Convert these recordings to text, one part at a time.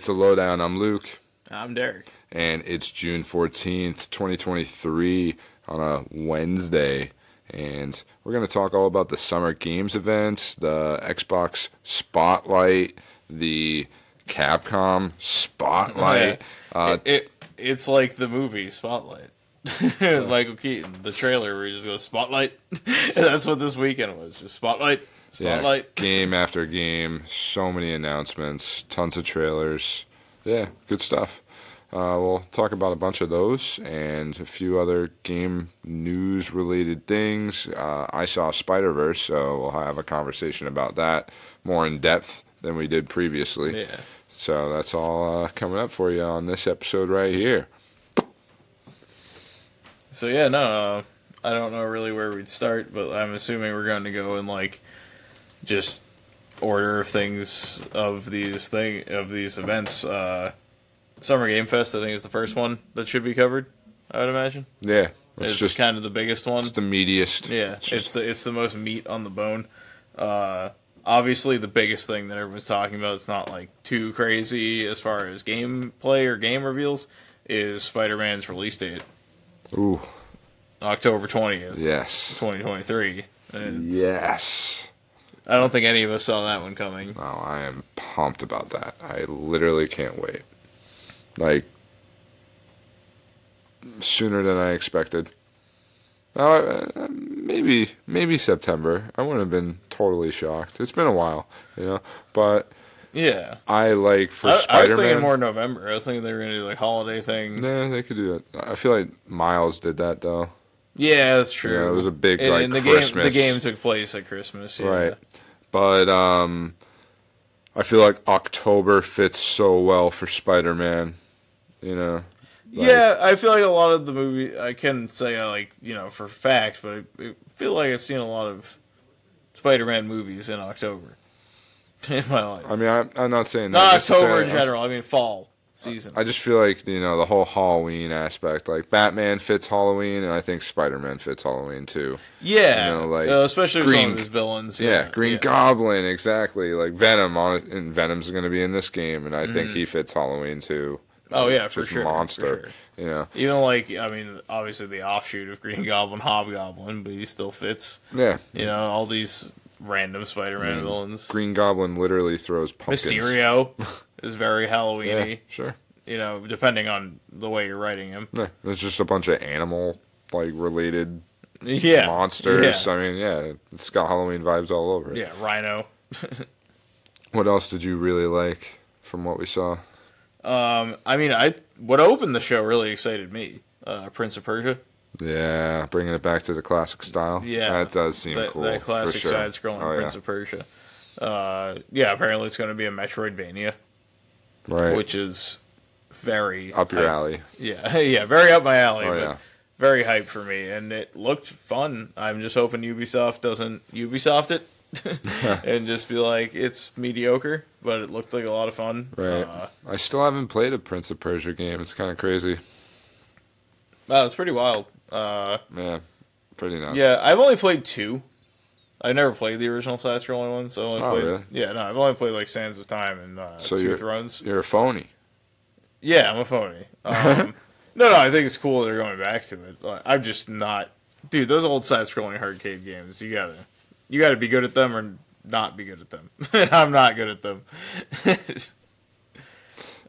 It's the lowdown. I'm Luke, I'm Derek. and it's June 14th, 2023, on a Wednesday. And we're going to talk all about the Summer Games events, the Xbox Spotlight, the Capcom Spotlight. Uh, it, it it's like the movie Spotlight. Michael Keaton, the trailer where he just goes Spotlight. and that's what this weekend was, just Spotlight, yeah, Spotlight. game after game, so many announcements, tons of trailers. Yeah, good stuff. Uh, we'll talk about a bunch of those and a few other game news related things. Uh, I saw Spider Verse, so we'll have a conversation about that more in depth than we did previously. Yeah. So that's all uh, coming up for you on this episode right here. So yeah, no, uh, I don't know really where we'd start, but I'm assuming we're going to go in like just order of things of these thing of these events. Uh, Summer Game Fest, I think, is the first one that should be covered. I would imagine Yeah, it's, it's, just kind of the biggest one. it's the meatiest. Yeah, It's it's, the it's the most meat on the bone. Uh, obviously, the biggest thing that everyone's talking about, it's not like too crazy as far as gameplay or game reveals, is Spider-Man's release date, ooh, October twentieth, yes, twenty twenty three. yes. I don't think any of us saw that one coming. Oh, I am pumped about that. I literally can't wait. Like sooner than I expected. Uh, uh, maybe maybe September. I wouldn't have been totally shocked. It's been a while, you know. But Yeah, I like for I, I was thinking more November. I was thinking they were gonna do like holiday thing. Nah, they could do that. I feel like Miles did that though. Yeah, that's true. Yeah, it was a big, and, like, and the Christmas. game the game took place at Christmas. Yeah. Right. But um I feel like October fits so well for Spider Man. You know. Like- yeah, I feel like a lot of the movie. I can say uh, like you know for fact, but I, I feel like I've seen a lot of Spider-Man movies in October in my life. I mean, I'm, I'm not saying that Not October in general. I mean fall season. I just feel like you know the whole Halloween aspect. Like Batman fits Halloween, and I think Spider Man fits Halloween too. yeah, you know, like, uh, especially with Green- some of his villains. Yeah, Green yeah. Goblin, exactly. Like Venom on and Venom's going to be in this game, and I think Mhm. he fits Halloween too. Oh yeah, for sure. for monster. sure. You know, Even like I mean, obviously the offshoot of Green Goblin, Hobgoblin, but he still fits. yeah. You know, all these random Spider-Man villains. Green Goblin literally throws pumpkins. Mysterio is very Yeah, Halloweeny. sure. You know, depending on the way you're writing him. Yeah, there's just a bunch of animal like related Yeah, monsters. Yeah, I mean, yeah, it's got Halloween vibes all over it. yeah Rhino. What else did you really like from what we saw? Um, I mean, I what opened the show really excited me. Uh, Prince of Persia, Yeah, bringing it back to the classic style. Yeah, that does seem that, cool. that classic sure. side-scrolling Oh, Prince yeah. of Persia. Uh, yeah, apparently it's going to be a Metroidvania, right which is very up your hype. alley. Yeah, yeah, very up my alley. Oh yeah, very hype for me, and it looked fun. I'm just hoping Ubisoft doesn't Ubisoft it and just be like it's mediocre, but it looked like a lot of fun. right. Uh, I still haven't played a Prince of Persia game. It's kind of crazy. wow, it's pretty wild. Uh, Yeah, pretty nuts. yeah, I've only played two. I never played the original side-scrolling ones. So I only Oh, played, really? Yeah, no, I've only played like Sands of Time and uh, So Two you're- Thrones. you're a phony. Yeah, I'm a phony. Um, no, no, I think it's cool that they're going back to it. I'm just not, dude. Those old side-scrolling arcade games, you gotta, you gotta be good at them or not be good at them. I'm not good at them.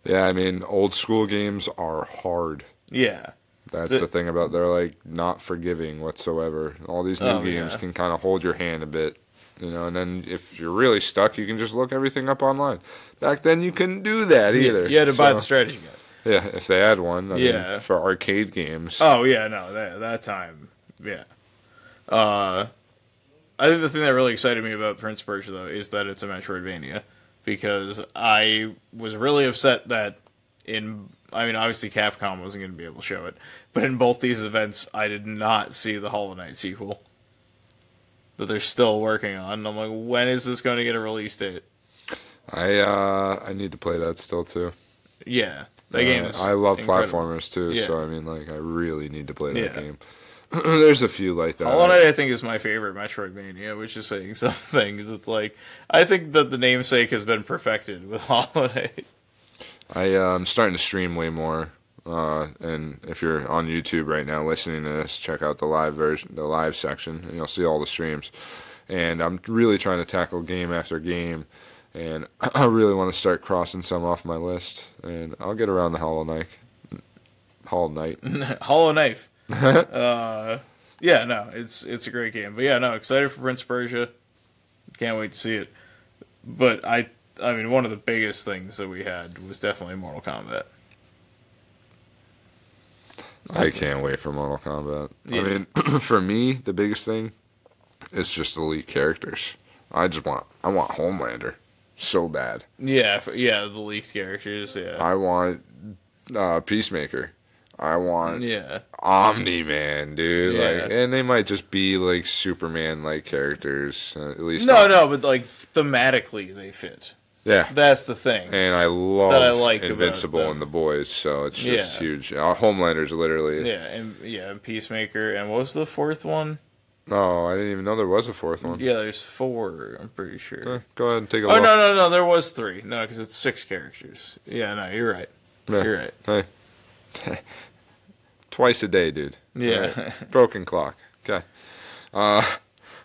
Yeah, I mean, old school games are hard. yeah, That's The- the, thing about they're like not forgiving whatsoever. All these new Oh, games yeah. can kind of hold your hand a bit, you know. And then if you're really stuck, you can just look everything up online. Back then, you couldn't do that either. you had to buy the strategy guide. Yeah, if they had one. I Yeah. mean, for arcade games. Oh yeah, no, that that time, yeah. Uh, I think the thing that really excited me about Prince of Persia though is that it's a Metroidvania, because I was really upset that in I mean obviously Capcom wasn't going to be able to show it, but in both these events I did not see the Hollow Knight sequel that they're still working on. And I'm like, when is this going to get a release date? I uh, I need to play that still too. Yeah, that Uh, game is. I love incredible. platformers too, Yeah. so I mean, like, I really need to play that Yeah. game. There's a few like that. Hollow Knight, I think, is my favorite Metroidvania, which is saying something. Because it's like I think that the namesake has been perfected with Hollow Knight. I uh, I'm starting to stream way more. Uh, and if you're on YouTube right now listening to this, check out the live version, the live section, and you'll see all the streams. And I'm really trying to tackle game after game, and I really want to start crossing some off my list. And I'll get around the Hollow Knight. Hollow Knight. Hollow Knife. uh, yeah, no, it's it's a great game. But yeah, no, excited for Prince of Persia. Can't wait to see it. But I, I mean, one of the biggest things that we had was definitely Mortal Kombat. I can't wait for Mortal Kombat. Yeah. I mean, for me, the biggest thing is just elite characters. I just want I want Homelander so bad. Yeah, yeah, the leaked characters. Yeah, I want uh, Peacemaker. I want yeah, Omni Man, dude. Yeah. Like, and they might just be like Superman like characters, uh, at least. no, not- no, but like thematically they fit. Yeah. That's the thing. And I love That I like Invincible and the boys, so it's just Yeah. huge. Uh, Homelander's literally. Yeah, and yeah, and Peacemaker, and what was the fourth one? Oh, I didn't even know there was a fourth one. Yeah, there's four. I'm pretty sure. Eh, go ahead and take a Oh look. no, no, no, there was three. No, because it's six characters. Yeah, no, you're right. Yeah. You're right. Hey. Twice a day, dude. Yeah. Alright. Broken clock. Okay. Uh,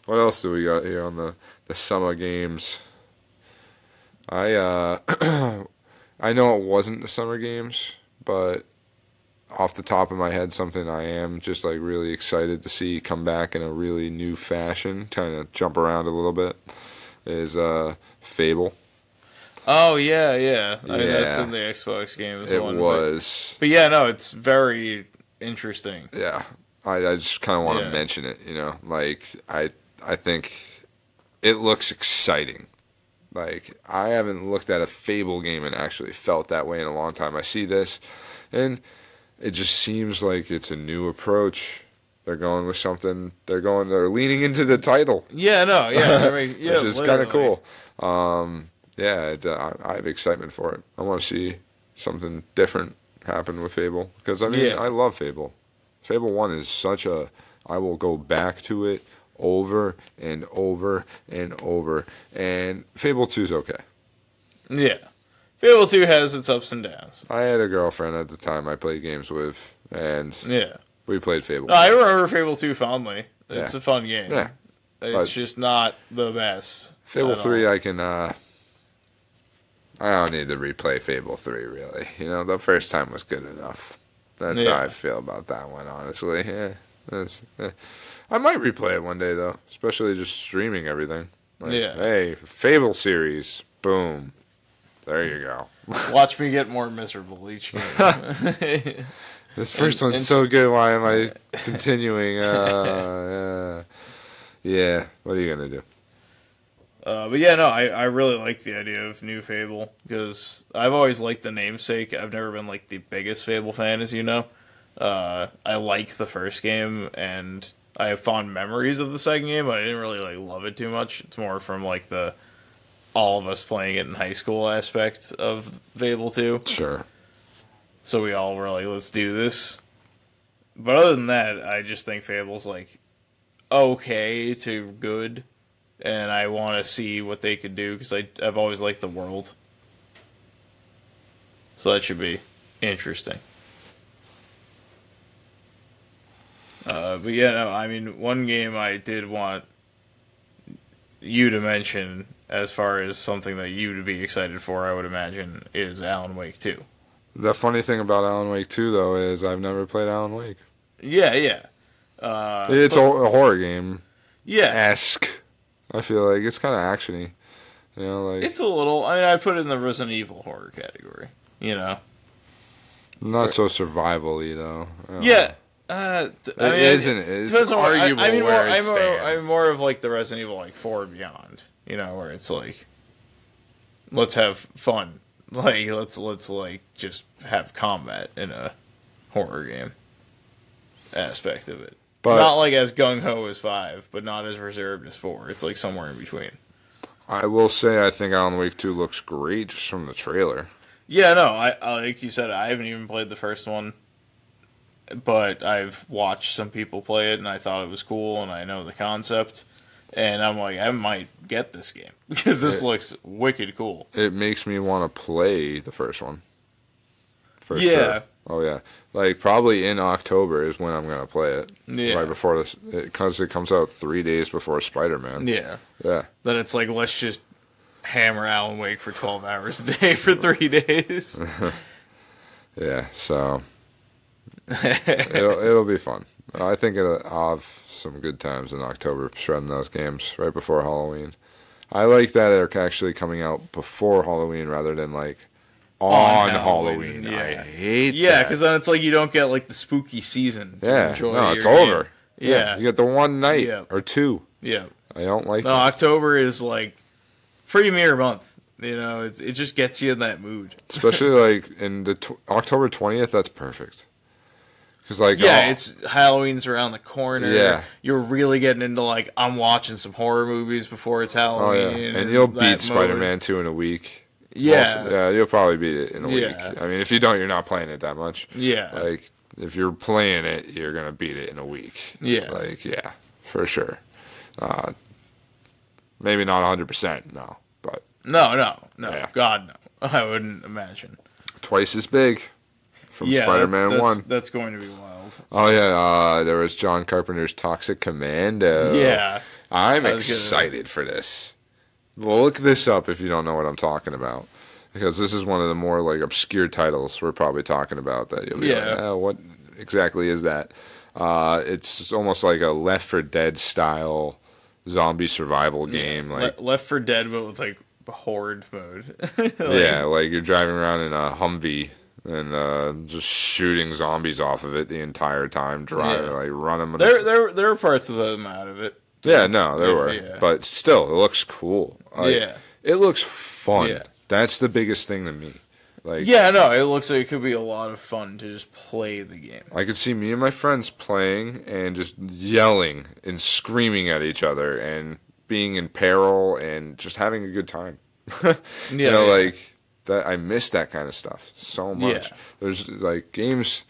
what else do we got here on the, the summer games? I uh, I know it wasn't the summer games, but off the top of my head, something I am just like really excited to see come back in a really new fashion, kind of jump around a little bit, is uh, Fable. Oh yeah, yeah. I mean, that's in the Xbox game It one. but- was. But, yeah, no, it's very interesting. yeah i, I just kind of want to Yeah. mention it you know like i i think it looks exciting like i haven't looked at a fable game and actually felt that way in a long time. I see this and it just seems like it's a new approach. They're going with something they're going they're leaning into the title. Yeah, no, yeah, I mean, yeah, which is kind of cool. Um yeah it, uh, I, I have excitement for it. I want to see something different happen with fable because i mean Yeah. i love fable. Fable 1 is such a i will go back to it over and over and over and fable 2 is okay Yeah, Fable Two has its ups and downs. i had a girlfriend at the time i played games with and Yeah, we played fable no, I remember Fable Two fondly. It's Yeah. a fun game. Yeah. it's But- just not the best. Fable three, all. I can. uh I don't need to replay Fable three. Really, you know, the first time was good enough. That's Yeah. how I feel about that one. Honestly, yeah. That's, eh. I might replay it one day though, especially just streaming everything. Like, Yeah. Hey, Fable series, boom. There you go. Watch me get more miserable each game. This first And- one's and so good. Why am I continuing? Uh, yeah. yeah. What are you gonna do? Uh, but yeah, no, I, I really like the idea of new Fable because I've always liked the namesake. I've never been like the biggest Fable fan, as you know. Uh, I like the first game, and I have fond memories of the second game, but I didn't really like love it too much. It's more from like the all of us playing it in high school aspect of Fable Two. Sure. So we all were like, let's do this. But other than that, I just think Fable's like okay to good, and I want to see what they could do because I've always liked the world. So that should be interesting. Uh, but yeah, no, I mean, one game I did want you to mention as far as something that you to be excited for, I would imagine, is Alan Wake 2. The funny thing about Alan Wake 2, though, is I've never played Alan Wake. Yeah, yeah. Uh, It's a, a horror game yeah, esque. I feel like it's kind of actiony. You know, like it's a little. I mean, I put it in the Resident Evil horror category. You know. not so survival-y though. Yeah. Uh, th- I It mean, isn't. It's depends on where- I- arguable I, mean, where more, it I'm, more, stands. I'm more of like the Resident Evil like four and beyond. You know, where it's like, let's have fun. Like let's let's like just have combat in a horror game aspect of it. But- not like as gung ho as five, but not as reserved as four. It's like somewhere in between. I will say I think Alan Wake 2 looks great just from the trailer. Yeah, no, I, I like you said, I haven't even played the first one, but I've watched some people play it, and I thought it was cool, and I know the concept, and I'm like, I might get this game because this It- looks wicked cool. It makes me want to play the first one. for Yeah. sure. Oh yeah, like probably in October is when I'm gonna play it. Yeah. Right before this, because it comes out three days before Spider Man. Yeah. Yeah. Then it's like let's just hammer Alan Wake for twelve hours a day for three days. Yeah. So it'll it'll be fun. I think it'll, I'll have some good times in October shredding those games right before Halloween. I like that they're actually coming out before Halloween rather than like on, On Halloween. Halloween, I yeah. hate yeah, because then it's like you don't get like the spooky season. Yeah, no, it's over. game. Yeah. you get the one night Yeah. or two. Yeah. I don't like No, that. October is like premier month. You know, it's, it just gets you in that mood. especially like in the tw- October twentieth. That's perfect. Because like Yeah, oh, it's Halloween's around the corner. Yeah. you're really getting into like I'm watching some horror movies before it's Halloween. oh yeah, and you'll beat. Spider Man two in a week. Yeah, Most- yeah, you'll probably beat it in a Yeah. week. I mean, if you don't, you're not playing it that much. yeah, Like if you're playing it, you're gonna beat it in a week. Yeah. like yeah, for sure. Uh, maybe not 100, percent no, but no, no, no, Yeah. God no, I wouldn't imagine. twice as big from yeah, Spider-Man that's, one. That's going to be wild. Oh yeah, uh, there was John Carpenter's Toxic Commando. yeah, I'm was gonna- excited for this. Well, look this up if you don't know what I'm talking about, because this is one of the more like obscure titles we're probably talking about. That you'll be Yeah. like, oh, what exactly is that? Uh, it's almost like a Left 4 Dead style zombie survival game. Like, Le- Left 4 Dead, but with like horde mode. Like, yeah, like you're driving around in a Humvee and uh, just shooting zombies off of it the entire time. Driving, Yeah. like running. there, there, there are parts of them out of it. Yeah, no, there Yeah, were, yeah. but still, it looks cool. Like, Yeah. it looks fun. Yeah. That's the biggest thing to me. Like, Yeah, no, it looks like it could be a lot of fun to just play the game. I could see me and my friends playing and just yelling and screaming at each other and being in peril and just having a good time. you Yeah, know, yeah. like that. I miss that kind of stuff so much. Yeah. There's like games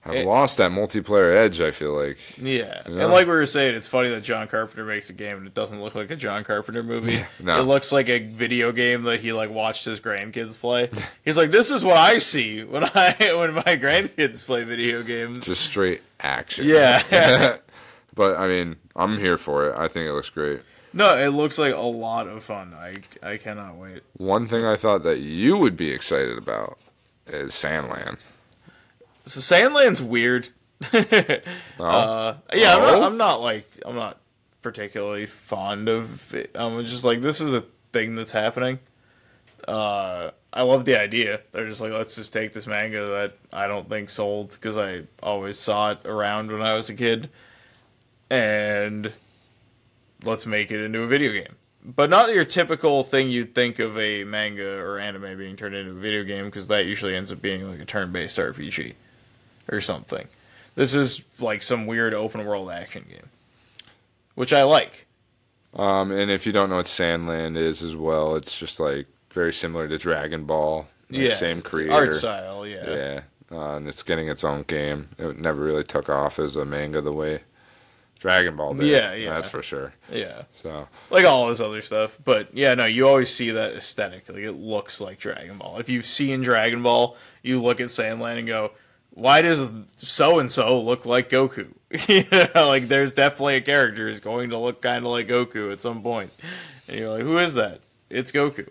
have It- lost that multiplayer edge. I feel like. Yeah. Yeah. And like we were saying, it's funny that John Carpenter makes a game and it doesn't look like a John Carpenter movie. no. It looks like a video game that he like watched his grandkids play. He's like, This is what I see when I when my grandkids play video games. Just straight action. Yeah. but I mean, I'm here for it. I think it looks great. No, it looks like a lot of fun. I I cannot wait. One thing I thought that you would be excited about is Sandland. So Sandland's weird. Oh, Uh, yeah, I'm, Oh? not, I'm not like I'm not particularly fond of it. I'm just like this is a thing that's happening. Uh, I love the idea. They're just like let's just take this manga that I don't think sold because I always saw it around when I was a kid, and let's make it into a video game. But not your typical thing you'd think of a manga or anime being turned into a video game because that usually ends up being like a turn-based RPG or something. This is like some weird open world action game, which I like. um, and if you don't know what Sandland is as well, it's just like very similar to Dragon Ball. like, Yeah, same creator. art style. Yeah, Yeah, uh, and it's getting its own game. It never really took off as a manga the way Dragon Ball did. Yeah, yeah. that's for sure. yeah, So like all this other stuff. But yeah, no, you always see that aesthetic. Like it looks like Dragon Ball. If you've seen Dragon Ball, you look at Sandland and go, "Why does so and so look like Goku?" you know, like there's definitely a character who's going to look kind of like Goku at some point, and you're like, "Who is that?" It's Goku.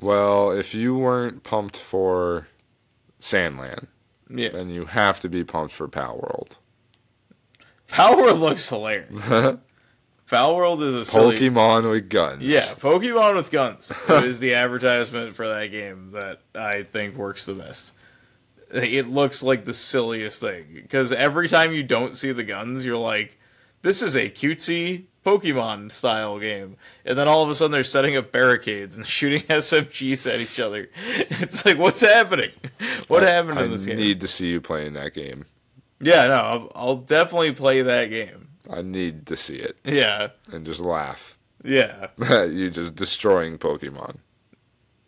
well, if you weren't pumped for Sandland, Yeah, then you have to be pumped for Palworld. Palworld looks hilarious. Palworld is a silly. Pokemon with guns. Yeah, Pokemon with guns is the advertisement for that game that I think works the best. It looks like the silliest thing because every time you don't see the guns, you're like, "This is a cutesy Pokemon style game," and then all of a sudden they're setting up barricades and shooting SMGs at each other. It's like, what's happening? What happened I in this game? I need to see you playing that game. Yeah, no, I'll, I'll definitely play that game. I need to see it Yeah, and just laugh. yeah. you're just destroying Pokemon.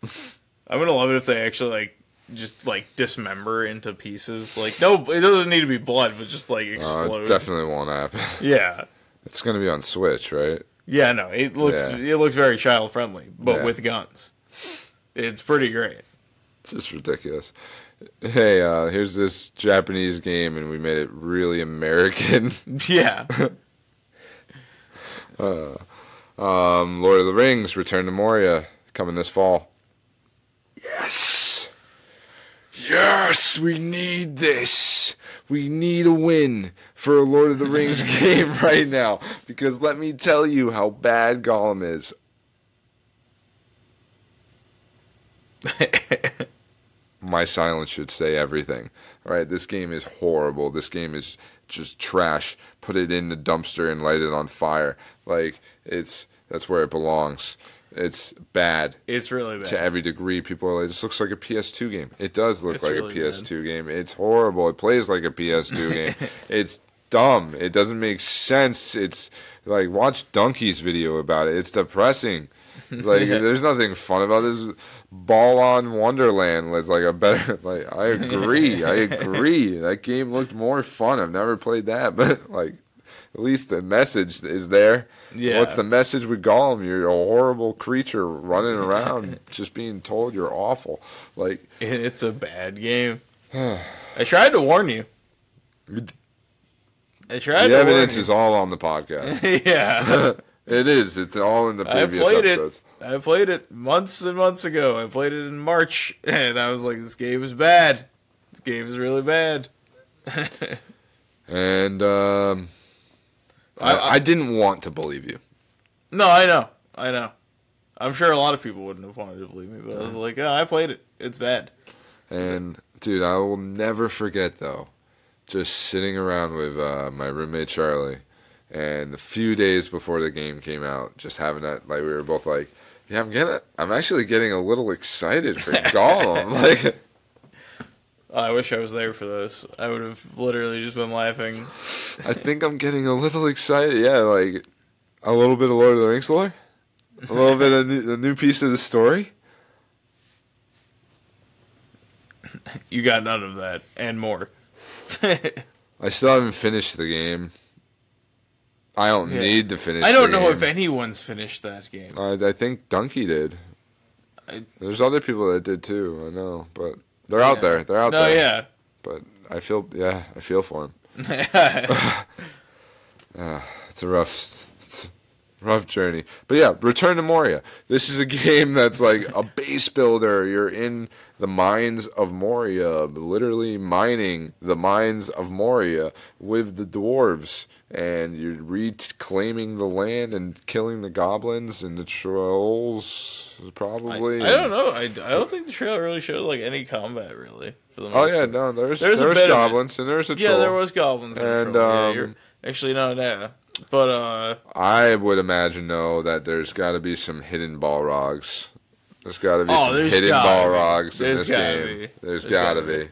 I'm gonna love it if they actually like just like dismember into pieces. Like no, it doesn't need to be blood, but just like Uh, explode. it definitely won't happen. yeah, It's gonna be on Switch, right? yeah. No, it looks Yeah. it looks very child friendly, but Yeah. with guns. It's pretty great. It's just ridiculous. Hey, uh, here's this Japanese game, and we made it really American. Yeah. um, Lord of the Rings: Return to Moria coming this fall. Yes, yes, we need this. We need a win for a Lord of the Rings game right now because let me tell you how bad Gollum is. My silence should say everything. All right, this game is horrible. This game is just trash. Put it in the dumpster and light it on fire. Like it's that's where it belongs. It's bad it's really bad. to every degree. People are like, this looks like a PS2 game. It does look It's like really a PS2 game. It's horrible. It plays like a PS2 game. It's dumb. It doesn't make sense. It's like watch Dunkey's video about it. It's depressing. Like Yeah. there's nothing fun about this. Balan Wonderworld was like a better. Like I agree. I agree. That game looked more fun. I've never played that, but like at least the message is there. Yeah. What's the message with Gollum? You're a horrible creature running around, just being told you're awful. Like, It's a bad game. I tried to warn you. I tried the evidence is all on the podcast. yeah. it is. It's all in the I previous played episodes. it. I played it months and months ago. I played it in March, and I was like, "This game is bad. This game is really bad." And um, I, I- I didn't want to believe you. No, I know, I know. I'm sure a lot of people wouldn't have wanted to believe me, but I was like, "Oh, I played it. It's bad." And dude, I will never forget though, just sitting around with uh, my roommate Charlie, and a few days before the game came out, just having that like we were both like, yeah, I'm getting, I'm actually getting a little excited for Gollum. like, Oh, I wish I was there for this. I would have literally just been laughing. I think I'm getting a little excited. Yeah, like a little bit of Lord of the Rings lore, a little bit of new, a new piece of the story. You got none of that and more. I still haven't finished the game. I don't Yeah. need to finish. It. I don't know game. if anyone's finished that game. I, I think Dunkey did. I- There's other people that did too. I know, but they're out there. They're out no, there. yeah. But I feel, yeah, I feel for them. Ah, it's a rough, it's a rough journey. But yeah, Return to Moria. This is a game that's like a base builder. You're in the mines of Moria, literally mining the mines of Moria with the dwarves, and you're reclaiming the land and killing the goblins and the trolls, probably. I don't know. I, I don't think the trailer really showed like any combat really. For the Oh yeah, part. no, there's There's there's goblins and there's a troll. Yeah, there was goblins in And, trailer. Yeah, um, actually no, no. But uh, I would imagine though that there's got to be some hidden Balrogs. There's got to be Oh, some hidden. Balrogs in this gotta game. be. There's There's got to be. be.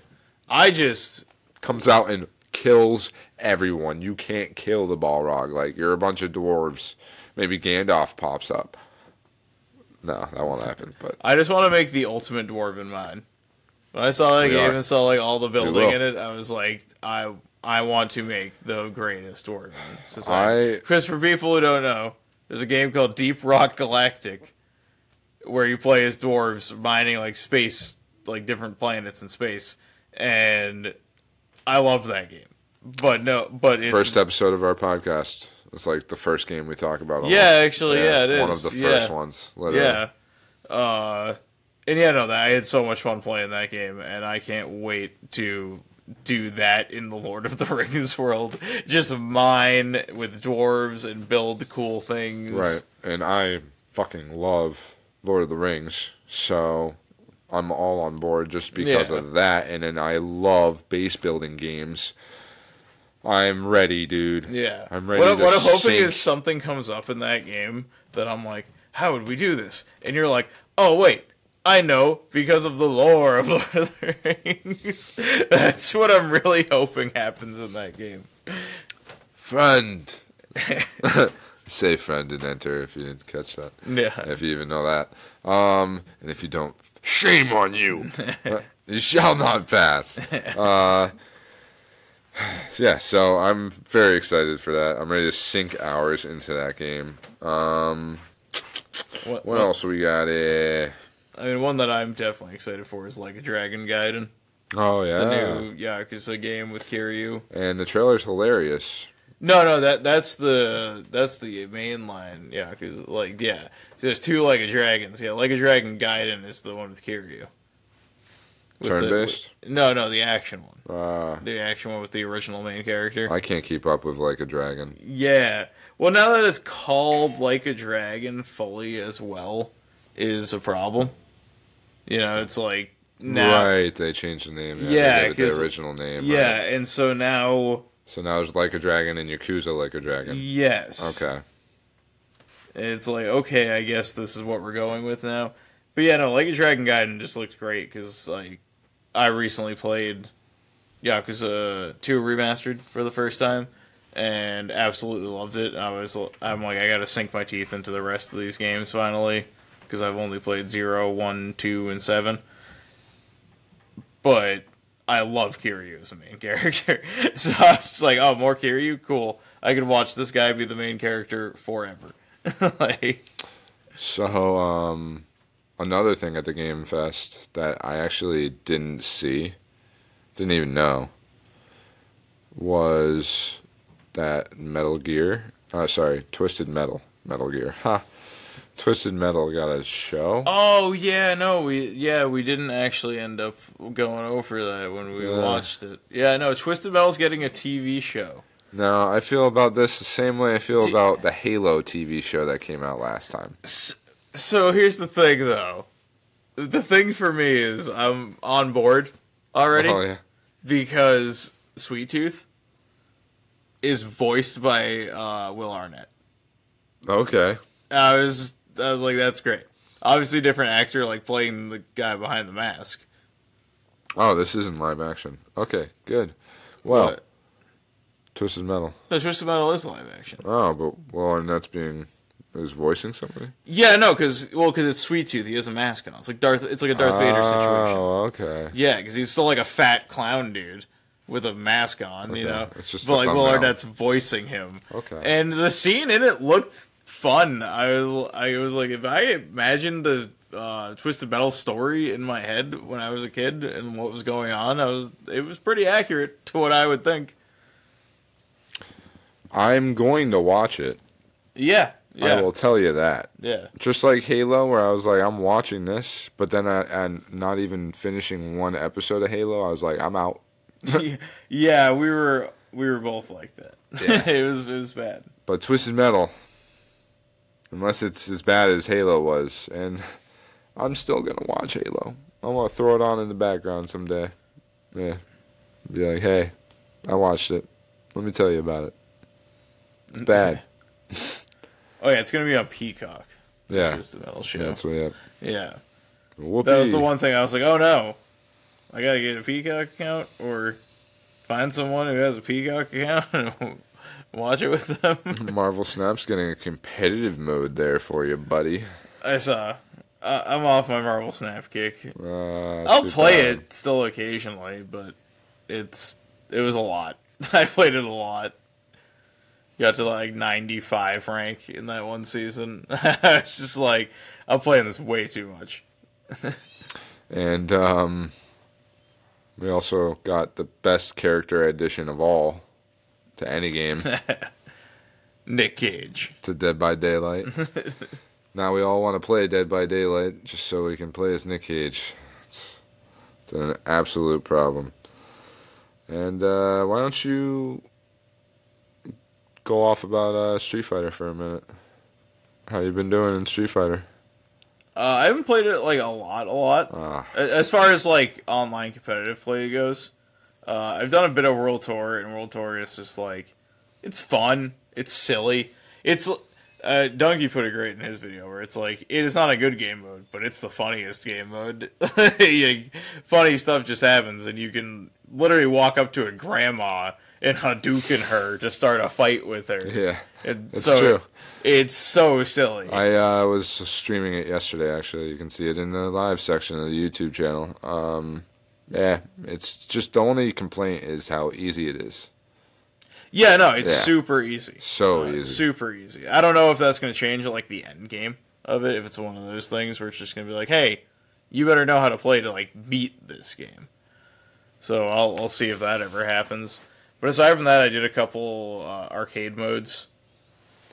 I just Comes out and kills everyone. You can't kill the Balrog. Like you're a bunch of dwarves. Maybe Gandalf pops up. No, that won't happen. But I just want to make the ultimate dwarven mine. When I saw that We game are. and saw like all the building in it, I was like, I I want to make the greatest dwarven society. I- Because for people who don't know, there's a game called Deep Rock Galactic, where you play as dwarves mining like space, like different planets in space, and I love that game. But no, but it's first episode of our podcast. It's like the first game we talk about. almost. yeah, actually, yeah, it is. one of the yeah. first ones. Literally. Yeah. Uh, and yeah, no, that I had so much fun playing that game, and I can't wait to do that in the Lord of the Rings world. Just mine with dwarves and build cool things. Right. And I fucking love Lord of the Rings, so I'm all on board just because Yeah. of that. And then I love base building games. I'm ready, dude. Yeah. I'm ready What, what I'm hoping sink. is something comes up in that game that I'm like, how would we do this? And you're like, oh wait. I know because of the lore of Lord of the Rings. That's what I'm really hoping happens in that game. Friend. Say friend and enter if you didn't catch that. Yeah. If you even know that. Um, and if you don't, shame on you. You shall not pass. Uh, yeah, so I'm very excited for that. I'm ready to sink hours into that game. Um, What, what else we got? Uh, I mean, one that I'm definitely excited for is like a Dragon Gaiden. Oh yeah, the new Yakuza game with Kiryu. and the trailer's hilarious. No, no, that that's the that's the main line. Yeah, because like yeah, so there's two like a dragons. Yeah, like a dragon Gaiden is the one with Kiryu. With the- Turn-based? with- no, no, the action one. Uh, The action one with the original main character. I can't keep up with like a dragon. Yeah. Well, now that it's called like a dragon fully as well, is a problem. You know, it's like now. Right, they changed the name. Yeah, they gave it 'cause- the original name. Yeah, right. and so now, So now there's like a dragon and Yakuza like a dragon. yes. Okay. It's like, okay, I guess this is what we're going with now. But yeah, no, like a Dragon Gaiden just looks great because, like, I recently played Yakuza 2 Remastered for the first time and absolutely loved it. I was, I'm like, I gotta sink my teeth into the rest of these games finally because I've only played 0, 1, 2, and 7. But I love Kiryu as a main character. so I was like, oh, more Kiryu? Cool. I could watch this guy be the main character forever. like, So, um, another thing at the Game Fest that I actually didn't see, didn't even know, was that Metal Gear. Uh, sorry, Twisted Metal. Metal Gear. Ha. Twisted Metal got a show. oh yeah, no, we yeah we didn't actually end up going over that when we Yeah. watched it. Yeah, no, Twisted Metal's getting a TV show. Now, I feel about this the same way I feel about the Halo TV show that came out last time. S- So here's the thing, though. The thing for me is I'm on board already Oh, yeah. because Sweet Tooth is voiced by uh, Will Arnett. Okay. I was I was like, that's great. Obviously, different actor, like playing the guy behind the mask. Oh, this isn't live action. Okay, good. Well, But- Twisted Metal. no, Twisted Metal is live action. Oh, but well, and that's being is voicing somebody. Yeah, no, because well, because it's Sweet Tooth. He has a mask on. It's like Darth. It's like a Darth Vader situation. Oh, okay. Yeah, because he's still like a fat clown dude with a mask on. You Okay, know, it's just but like Will. Arnett's voicing him. Okay. and the scene in it looked fun. I was I was like, if I imagined the uh, Twisted Metal story in my head when I was a kid and what was going on, I was it was pretty accurate to what I would think. I'm going to watch it. Yeah, yeah, I will tell you that. yeah. Just like Halo, where I was like, I'm watching this, but then I, and not even finishing one episode of Halo, I was like, I'm out. yeah, we were we were both like that. Yeah. it was it was bad. But Twisted Metal, unless it's as bad as Halo was, and I'm still gonna watch Halo. I'm gonna throw it on in the background someday. Yeah, be like, hey, I watched it. Let me tell you about it. It's bad. Oh yeah, it's gonna be on Peacock. Yeah, Twisted Metal show. that's what. Yeah. yeah. Whoopee. That was the one thing I was like, oh no, I gotta get a Peacock account or find someone who has a Peacock account and watch it with them. Marvel Snap's getting a competitive mode there for you, buddy. I saw. Uh, I'm off my Marvel Snap kick. Uh, I'll play bad. it still occasionally, but it's it was a lot. I played it a lot. Got to like 95 rank in that one season. I was just like, I'm playing this way too much. And um, we also got the best character edition of all to any game Nick Cage. to Dead by Daylight. now we all want to play Dead by Daylight just so we can play as Nick Cage. It's, it's an absolute problem. And uh, why don't you go off about uh, Street Fighter for a minute? How you been doing in Street Fighter? Uh, I haven't played it like a lot, a lot. Ah, As far as like online competitive play goes, uh, I've done a bit of World Tour, and World Tour is just like it's fun, it's silly, it's. Uh, Dunkey put it great in his video where it's like it is not a good game mode, but it's the funniest game mode. Funny stuff just happens, and you can literally walk up to a grandma and Hadouken her to start a fight with her. yeah, And That's so true. It's so silly. I uh, was streaming it yesterday. Actually, you can see it in the live section of the YouTube channel. Um, yeah, it's just the only complaint is how easy it is. Yeah, no, it's Yeah. super easy. So Uh, easy. Super easy. I don't know if that's going to change like the end game of it. If it's one of those things where it's just going to be like, hey, you better know how to play to like beat this game. So I'll I'll see if that ever happens. But aside from that, I did a couple uh, arcade modes.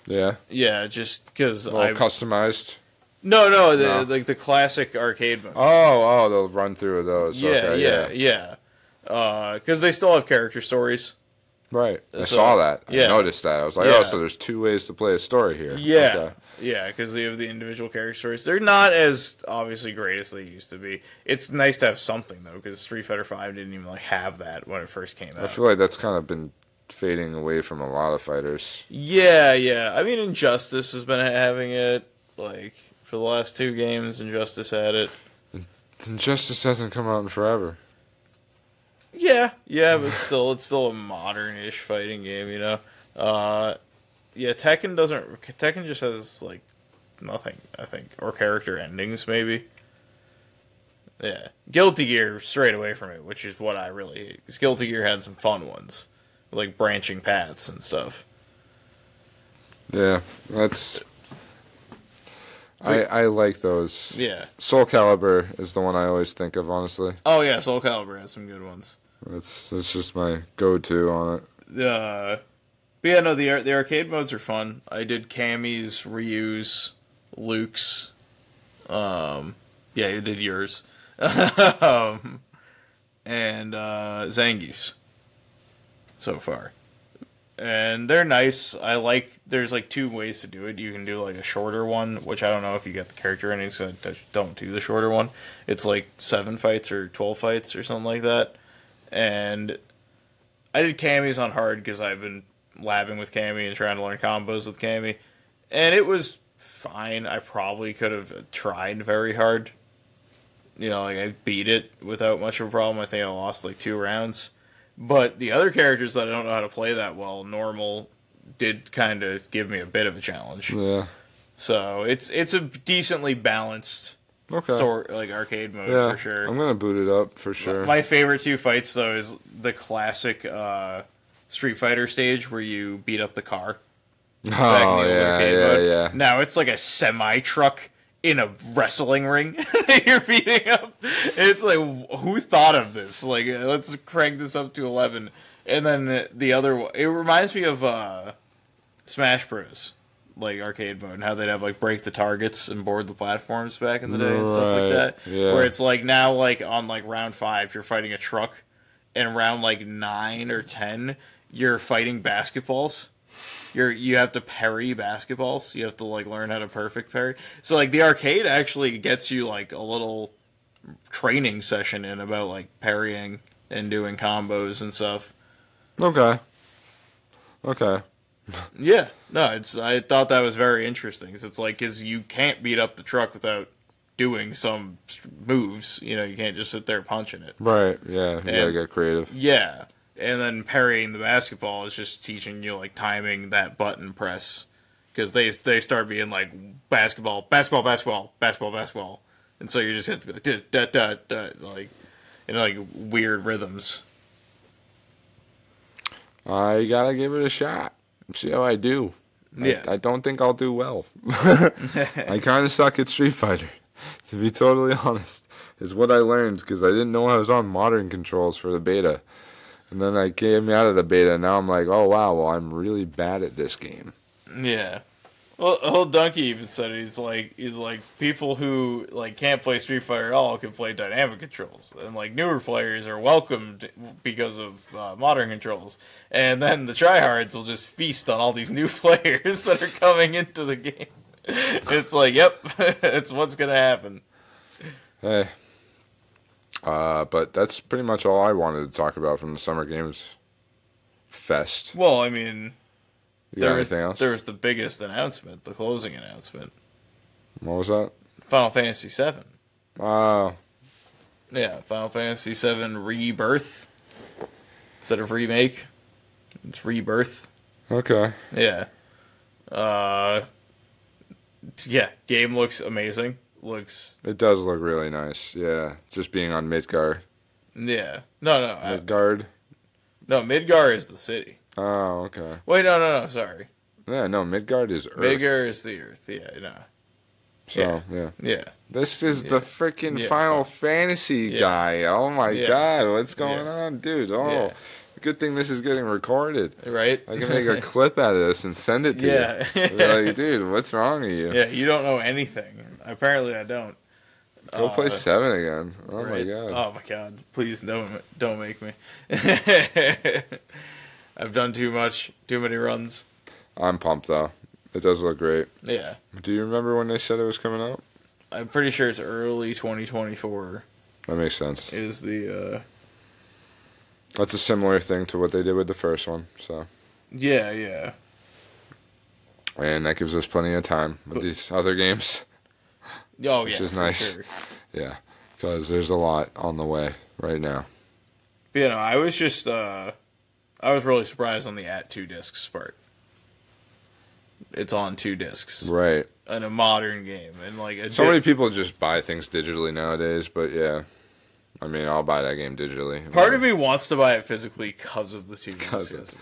Yeah, Yeah, just because I customized. No no, the, No. like the classic arcade. Oh, oh, they'll run through those. yeah, okay, yeah, yeah. Because uh, they still have character stories. Right. I So, saw that. I noticed that. I was like, oh, Yeah. oh, so there's two ways to play a story here. Yeah, Okay. yeah, because they have the individual character stories. They're not as obviously great as they used to be. It's nice to have something though, because Street Fighter Five didn't even like have that when it first came out. I feel like that's kind of been fading away from a lot of fighters. Yeah, yeah. I mean, Injustice has been having it like for the last two games. Injustice had it. Injustice hasn't come out in forever. Yeah, yeah, but still, it's still a modern-ish fighting game, you know. Uh, yeah, Tekken doesn't. Tekken just has like nothing, I think, or character endings, maybe. Yeah, Guilty Gear straight away from it, which is what I really hate. Because Guilty Gear had some fun ones, like branching paths and stuff. Yeah, that's. I I like those. Yeah. Soul Calibur is the one I always think of. Honestly, Oh yeah, Soul Calibur has some good ones. that's that's just my go-to on it. Uh, but yeah, no, the the arcade modes are fun. I did Cammy's, Ryu's, Luke's. Um, yeah, you did yours. um, and uh, Zangief's so far. And they're nice. I like. There's like two ways to do it. You can do like a shorter one, which I don't know if you get the character endings. So don't do the shorter one. It's like seven fights or twelve fights or something like that. And I did Cammy's on hard because I've been labbing with Cammy and trying to learn combos with Cammy, and it was fine. I probably could have tried very hard. You know, like I beat it without much of a problem. I think I lost like two rounds, but the other characters that I don't know how to play that well, normal, did kind of give me a bit of a challenge. Yeah. So it's it's a decently balanced Okay. story, like arcade mode yeah, for sure. I'm gonna boot it up for sure. My favorite two fights though is the classic uh, Street Fighter stage where you beat up the car. oh back in the yeah, arcade yeah, mode. yeah. Now it's like a semi truck in a wrestling ring that you're beating up. It's like who thought of this? Like let's crank this up to eleven. And then the other one, it reminds me of uh, Smash Bros. Like arcade mode, and how they'd have like break the targets and board the platforms back in the day and stuff like that. yeah. Where it's like now, like on like round five, you're fighting a truck, and round like nine or ten, you're fighting basketballs you're you have to parry basketballs. You have to like learn how to perfect parry. So like the arcade actually gets you like a little training session in about like parrying and doing combos and stuff. Okay. Okay. Yeah, no, it's I thought that was very interesting. 'cause it's like cuz you can't beat up the truck without doing some moves. You know, you can't just sit there punching it. Right. Yeah. You gotta get creative. Yeah, and then parrying the basketball is just teaching you like timing that button press because they they start being like basketball, basketball, basketball, basketball, basketball, and so you just hit the da, da, da, da, like in like weird rhythms. I gotta give it a shot. See how I do. Yeah. I, I don't think I'll do well. I kind of suck at Street Fighter, to be totally honest. Is what I learned because I didn't know I was on modern controls for the beta, and then I came out of the beta. And now I'm like, oh wow, well I'm really bad at this game. Yeah. Well, old Dunkey even said he's like he's like people who like can't play Street Fighter at all can play dynamic controls, and like newer players are welcomed because of uh, modern controls, and then the tryhards will just feast on all these new players that are coming into the game. It's like, yep, it's what's gonna happen. Hey. Uh, but that's pretty much all I wanted to talk about from the Summer Games Fest. Well, I mean, You there was, anything else? there was the biggest announcement, the closing announcement, What was that? Final Fantasy VII. Uh, Yeah, Final Fantasy VII Rebirth instead of remake. It's Rebirth. okay. Yeah. Uh, yeah, game looks amazing. Looks It does look really nice. Yeah, just being on Midgard. yeah. No, no, I, Midgard. no. Midgar is the city. Oh, okay. Wait, no, no, no. Sorry, Yeah, no, Midgard is Earth. Midgar is the Earth. Yeah, no. So Yeah. yeah. Yeah. This is the freaking Yeah. Final Fantasy Yeah. guy. Oh my Yeah. god, what's going Yeah. on, dude? Oh, Yeah. Good thing this is getting recorded. Right. I can make a clip out of this and send it to Yeah. you. Be like, dude, what's wrong with you? yeah. You don't know anything. Apparently, I don't. Go play Uh, seven again. Oh my god. Oh my god! Please don't don't make me. I've done too much, too many runs. I'm pumped though. It does look great. Yeah, Do you remember when they said it was coming out? I'm pretty sure it's early 2024 That makes sense. is the uh That's a similar thing to what they did with the first one. So, yeah yeah and that gives us plenty of time with But- these other games. oh Which yeah is nice. sure. Yeah, because there's a lot on the way right now. But, you know, I was just uh I was really surprised on the at two discs part. It's on two discs Right. in a modern game, and like So many people just buy things digitally nowadays, but yeah. I mean, I'll buy that game digitally. Part of me wants to buy it physically because of the two discs.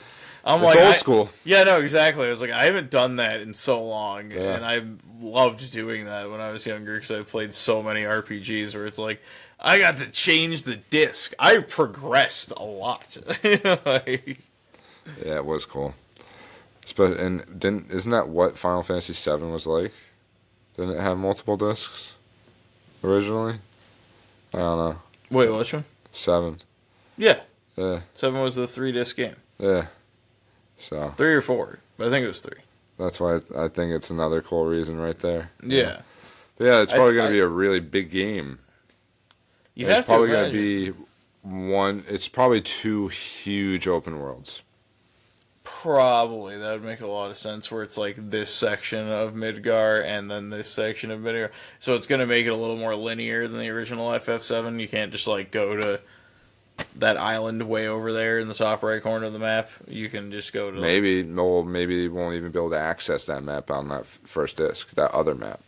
I'm It's like, old I- school. Yeah, no, exactly. I was like, I haven't done that in so long, Yeah. and I loved doing that when I was younger because I played so many RPGs where it's like, I got to change the disc. I progressed a lot. like, Yeah, it was cool. But and didn't isn't that what Final Fantasy VII was like? Didn't it have multiple discs originally? I don't know. Wait, which one? Seven. Yeah, Yeah, seven was the three disc game, yeah. So three or four, but I think it was three. that's why I, think it's another cool reason right there. Yeah, But yeah, it's probably going to be a really big game. you it's probably going to be one. It's probably two huge open worlds. Probably that would make a lot of sense. Where it's like this section of Midgar and then this section of Midgar, so it's going to make it a little more linear than the original FF7. You can't just like go to that island way over there in the top right corner of the map. You can just go to like, Maybe no, maybe you won't even be able to access that map on that first disc. That other map.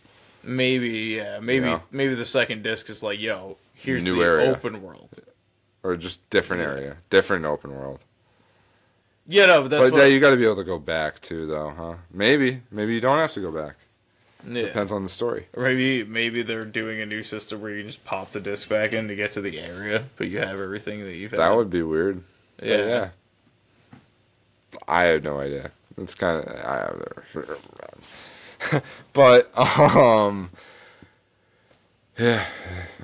maybe yeah, maybe Yeah. maybe the second disc is like, yo, here's New the area. open world. or just different area, different open world. Yeah, no, but that's but yeah, you got to be able to go back too, though, huh? Maybe, maybe you don't have to go back. yeah. Depends on the story. Or maybe maybe they're doing a new system where you just pop the disc back in to get to the area, but you have everything that you've That had. would be weird. Yeah. yeah. I have no idea. It's kind of I have but um, yeah,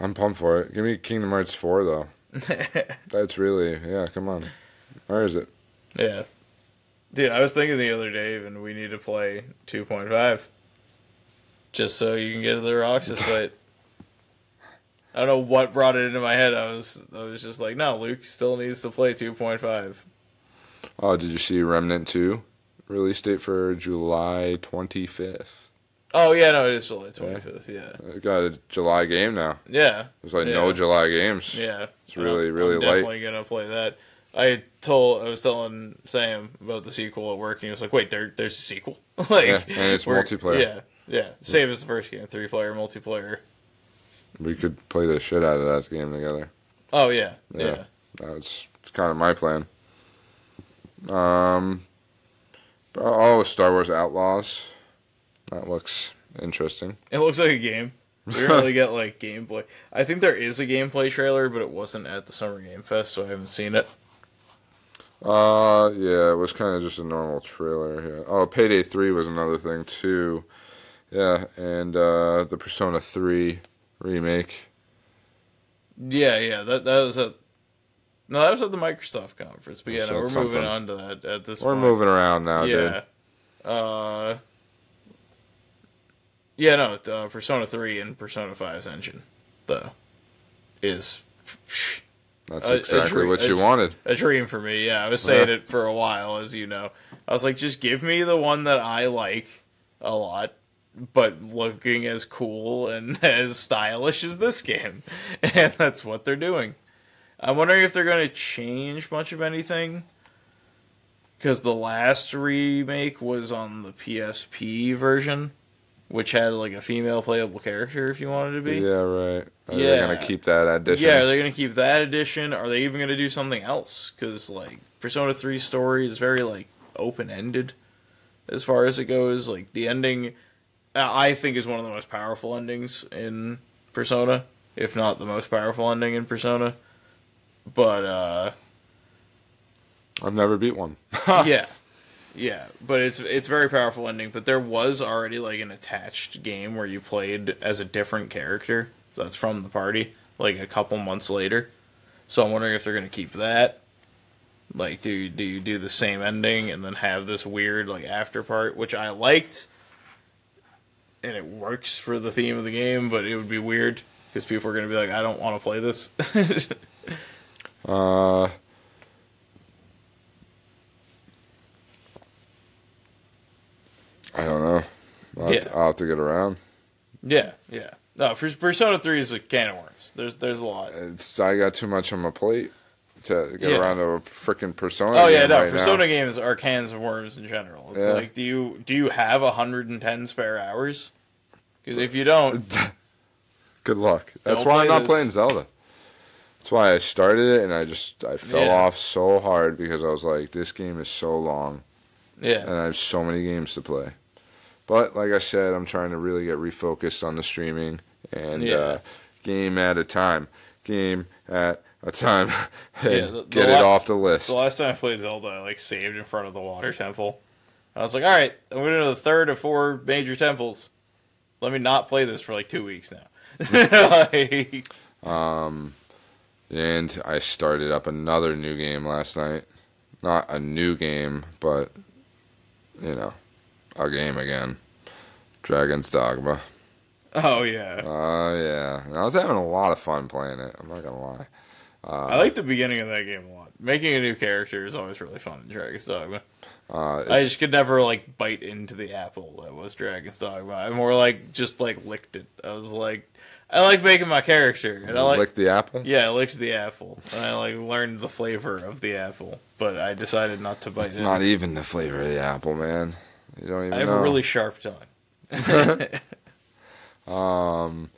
I'm pumped for it. Give me Kingdom Hearts four though. That's really yeah. Come on, where is it? Yeah. Dude, I was thinking the other day, even we need to play 2.5. Just so you can get to the Roxas fight. I don't know what brought it into my head. I was I was just like, no, Luke still needs to play 2.5. Oh, did you see Remnant two? Release date for July twenty fifth. Oh, yeah, no, it is July 25th. Yeah. Got a July game now. Yeah. There's like Yeah. no July games. Yeah. It's really, I'm- really I'm light. definitely going to play that. I told I was telling Sam about the sequel at work, and he was like, "Wait, there, there's a sequel." like, Yeah, and it's multiplayer. Yeah, yeah. Same as the first game, three player multiplayer. We could play the shit out of that game together. Oh yeah, Yeah. yeah. That's it's kind of my plan. Um. Oh, Star Wars Outlaws. That looks interesting. It looks like a game. We didn't really get like gameplay. I think there is a gameplay trailer, but it wasn't at the Summer Game Fest, so I haven't seen it. Uh, yeah, it was kind of just a normal trailer. Yeah. Oh, Payday Three was another thing too. Yeah, and uh, the Persona Three remake. Yeah, yeah. That that was at no, that was at the Microsoft conference. But yeah, no, we're it's moving on to that at this. Point. We're point. moving around now, Yeah. dude. Uh. Yeah, no. Uh, Persona Three and Persona 5's engine, though, is That's A- a exactly dream- what you dr- wanted. a dream for me. Yeah, I was saying Yeah. it for a while, as you know. I was like, just give me the one that I like a lot, but looking as cool and as stylish as this game. And that's what they're doing. I'm wondering if they're going to change much of anything. Because the last remake was on the PSP version, which had like a female playable character if you wanted to be. Yeah, right. Are they Yeah. gonna keep that addition? Yeah, are they going to keep that edition? Are they even going to do something else? Because like Persona 3 story is very like open ended as far as it goes. Like the ending I think is one of the most powerful endings in Persona, if not the most powerful ending in Persona. But uh, I've never beat one. yeah, yeah, but it's it's very powerful ending. But there was already like an attached game where you played as a different character that's from the party, like a couple months later. So I'm wondering if they're gonna keep that. Like, do you, do you do the same ending and then have this weird like after part, which I liked, and it works for the theme of the game, but it would be weird because people are gonna be like, I don't want to play this. Uh, I don't know. I'll, have to, I'll have to get around. yeah, yeah. No, Persona Three is a can of worms. There's there's a lot. It's I got too much on my plate to get Yeah. around to a freaking persona. Oh yeah, no. right Persona now. games are cans of worms in general. It's Yeah. like, do you do you have 110 spare hours? Because if you don't, Good luck. That's why I'm not this. playing Zelda. That's why I started it and I just I fell Yeah. off so hard because I was like, this game is so long yeah, and I have so many games to play. But like I said, I'm trying to really get refocused on the streaming and Yeah. uh, game at a time, game at a time, Yeah, the- the get it la- off the list. the last time I played Zelda, I like saved in front of the water temple. I was like, all right, I'm going to the third of four major temples. Let me not play this for like two weeks now. Like, And I started up another new game last night. Not a new game, but you know, a game again. Dragon's Dogma. oh yeah, Oh yeah, and I was having a lot of fun playing it. I'm not gonna lie. I like the beginning of that game a lot. Making a new character is always really fun in Dragon's Dogma. Uh, I just could never like bite into the apple that was Dragon's Dogma. I more like just like licked it. I was like, I like making my character, and I like lick the apple. yeah, I licked the apple, and I like learned the flavor of the apple, but I decided not to bite It's it. not even the flavor of the apple, man. You don't even I have know. a really sharp tongue. Um,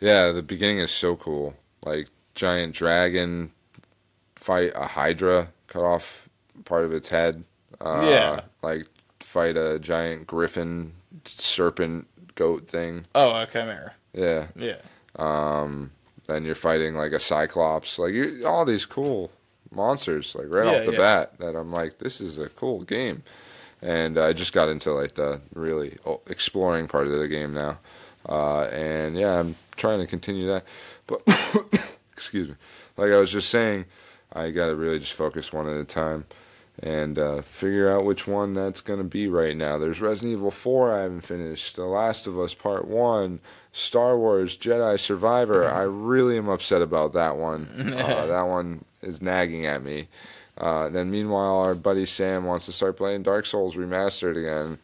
yeah, the beginning is so cool. Like giant dragon fight a hydra, cut off part of its head. Uh, Yeah. Like fight a giant griffin, serpent, goat thing. Oh, a chimera. Yeah. Yeah, Um, then you're fighting like a cyclops. Like you, all these cool monsters. Like right Yeah, off the yeah. bat, that I'm like, this is a cool game. And I just got into like the really exploring part of the game now. Uh, and yeah, I'm trying to continue that. But excuse me, like I was just saying, I got to really just focus one at a time and uh, figure out which one that's going to be right now. There's Resident Evil 4 I haven't finished, The Last of Us Part 1, Star Wars Jedi Survivor. I really am upset about that one. uh, that one is nagging at me. Uh, then meanwhile, our buddy Sam wants to start playing Dark Souls Remastered again.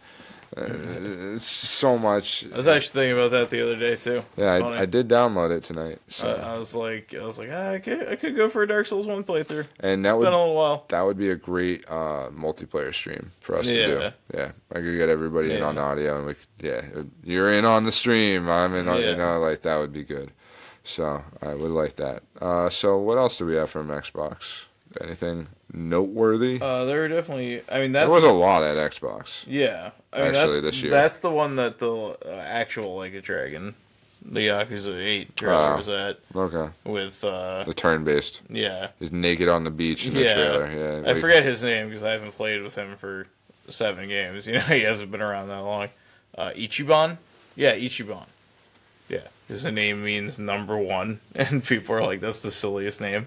Uh, it's so much. I was actually thinking about that the other day too. Yeah, I. I did download it tonight. So. I, I was like, I was like, ah, I could, I could go for a Dark Souls one playthrough. and that It's would been a little while. that would be a great uh, multiplayer stream for us to do. Yeah, I could get everybody in on audio, and we could, yeah, you're in on the stream. I'm in on, Yeah. you know, like that would be good. So I would like that. Uh, so what else do we have from Xbox? Anything noteworthy? Uh, there were definitely. I mean, that's there was a lot at Xbox. yeah. I mean, Actually, that's, this year. that's the one that the uh, actual like a dragon, the Yakuza Eight trailer Ah. was at Okay, with. uh the turn-based. Yeah, He's naked on the beach in the Yeah. trailer. Yeah, I forget his name because I haven't played with him for seven games. You know, he hasn't been around that long. Uh, Ichiban, yeah, Ichiban, yeah. His name means number one, and people are like, "That's the silliest name."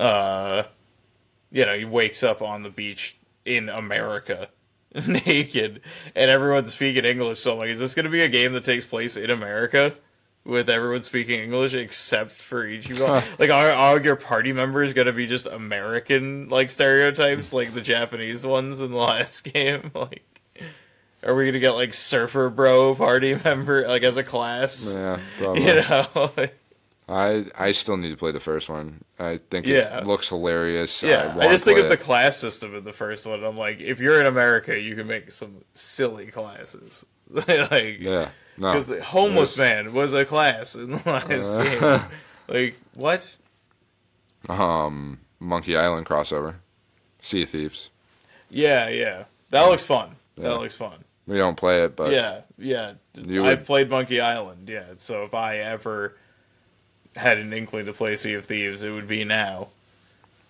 Uh, you know, he wakes up on the beach in America, naked, and everyone's speaking English. So I'm like, is this going to be a game that takes place in America? With everyone speaking English except for Ichiban, like are, are your party members gonna be just American like stereotypes, like the Japanese ones in the last game? Like, are we gonna get like Surfer Bro party member like as a class? yeah, probably. You know, I I still need to play the first one. I think Yeah. it looks hilarious. yeah. I, wanna just think of the class system in the first one. I'm like, if you're in America, you can make some silly classes, like yeah. Because the homeless there's- man was a class in the last Uh. game. Like what? Um, Monkey Island crossover, Sea of Thieves. Yeah, yeah. That looks fun. Yeah. That looks fun. We don't play it, but yeah, yeah. I've would- played Monkey Island, yeah. So if I ever had an inkling to play Sea of Thieves, it would be now.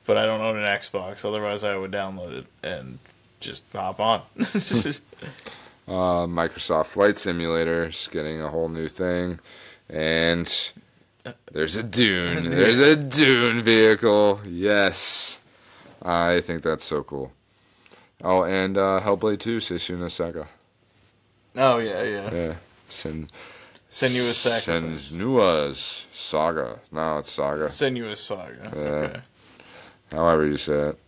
But I don't own an Xbox, otherwise I would download it and just hop on. uh, Microsoft Flight Simulator is getting a whole new thing, and there's a Dune. There's a Dune vehicle. Yes, I think that's so cool. Oh, and uh, Hellblade 2, Senua's Saga. oh yeah, yeah. Yeah. Senuous Sacrifice. Senua's Saga. No, it's Saga. Senuous Saga. Yeah. Okay. However you say it.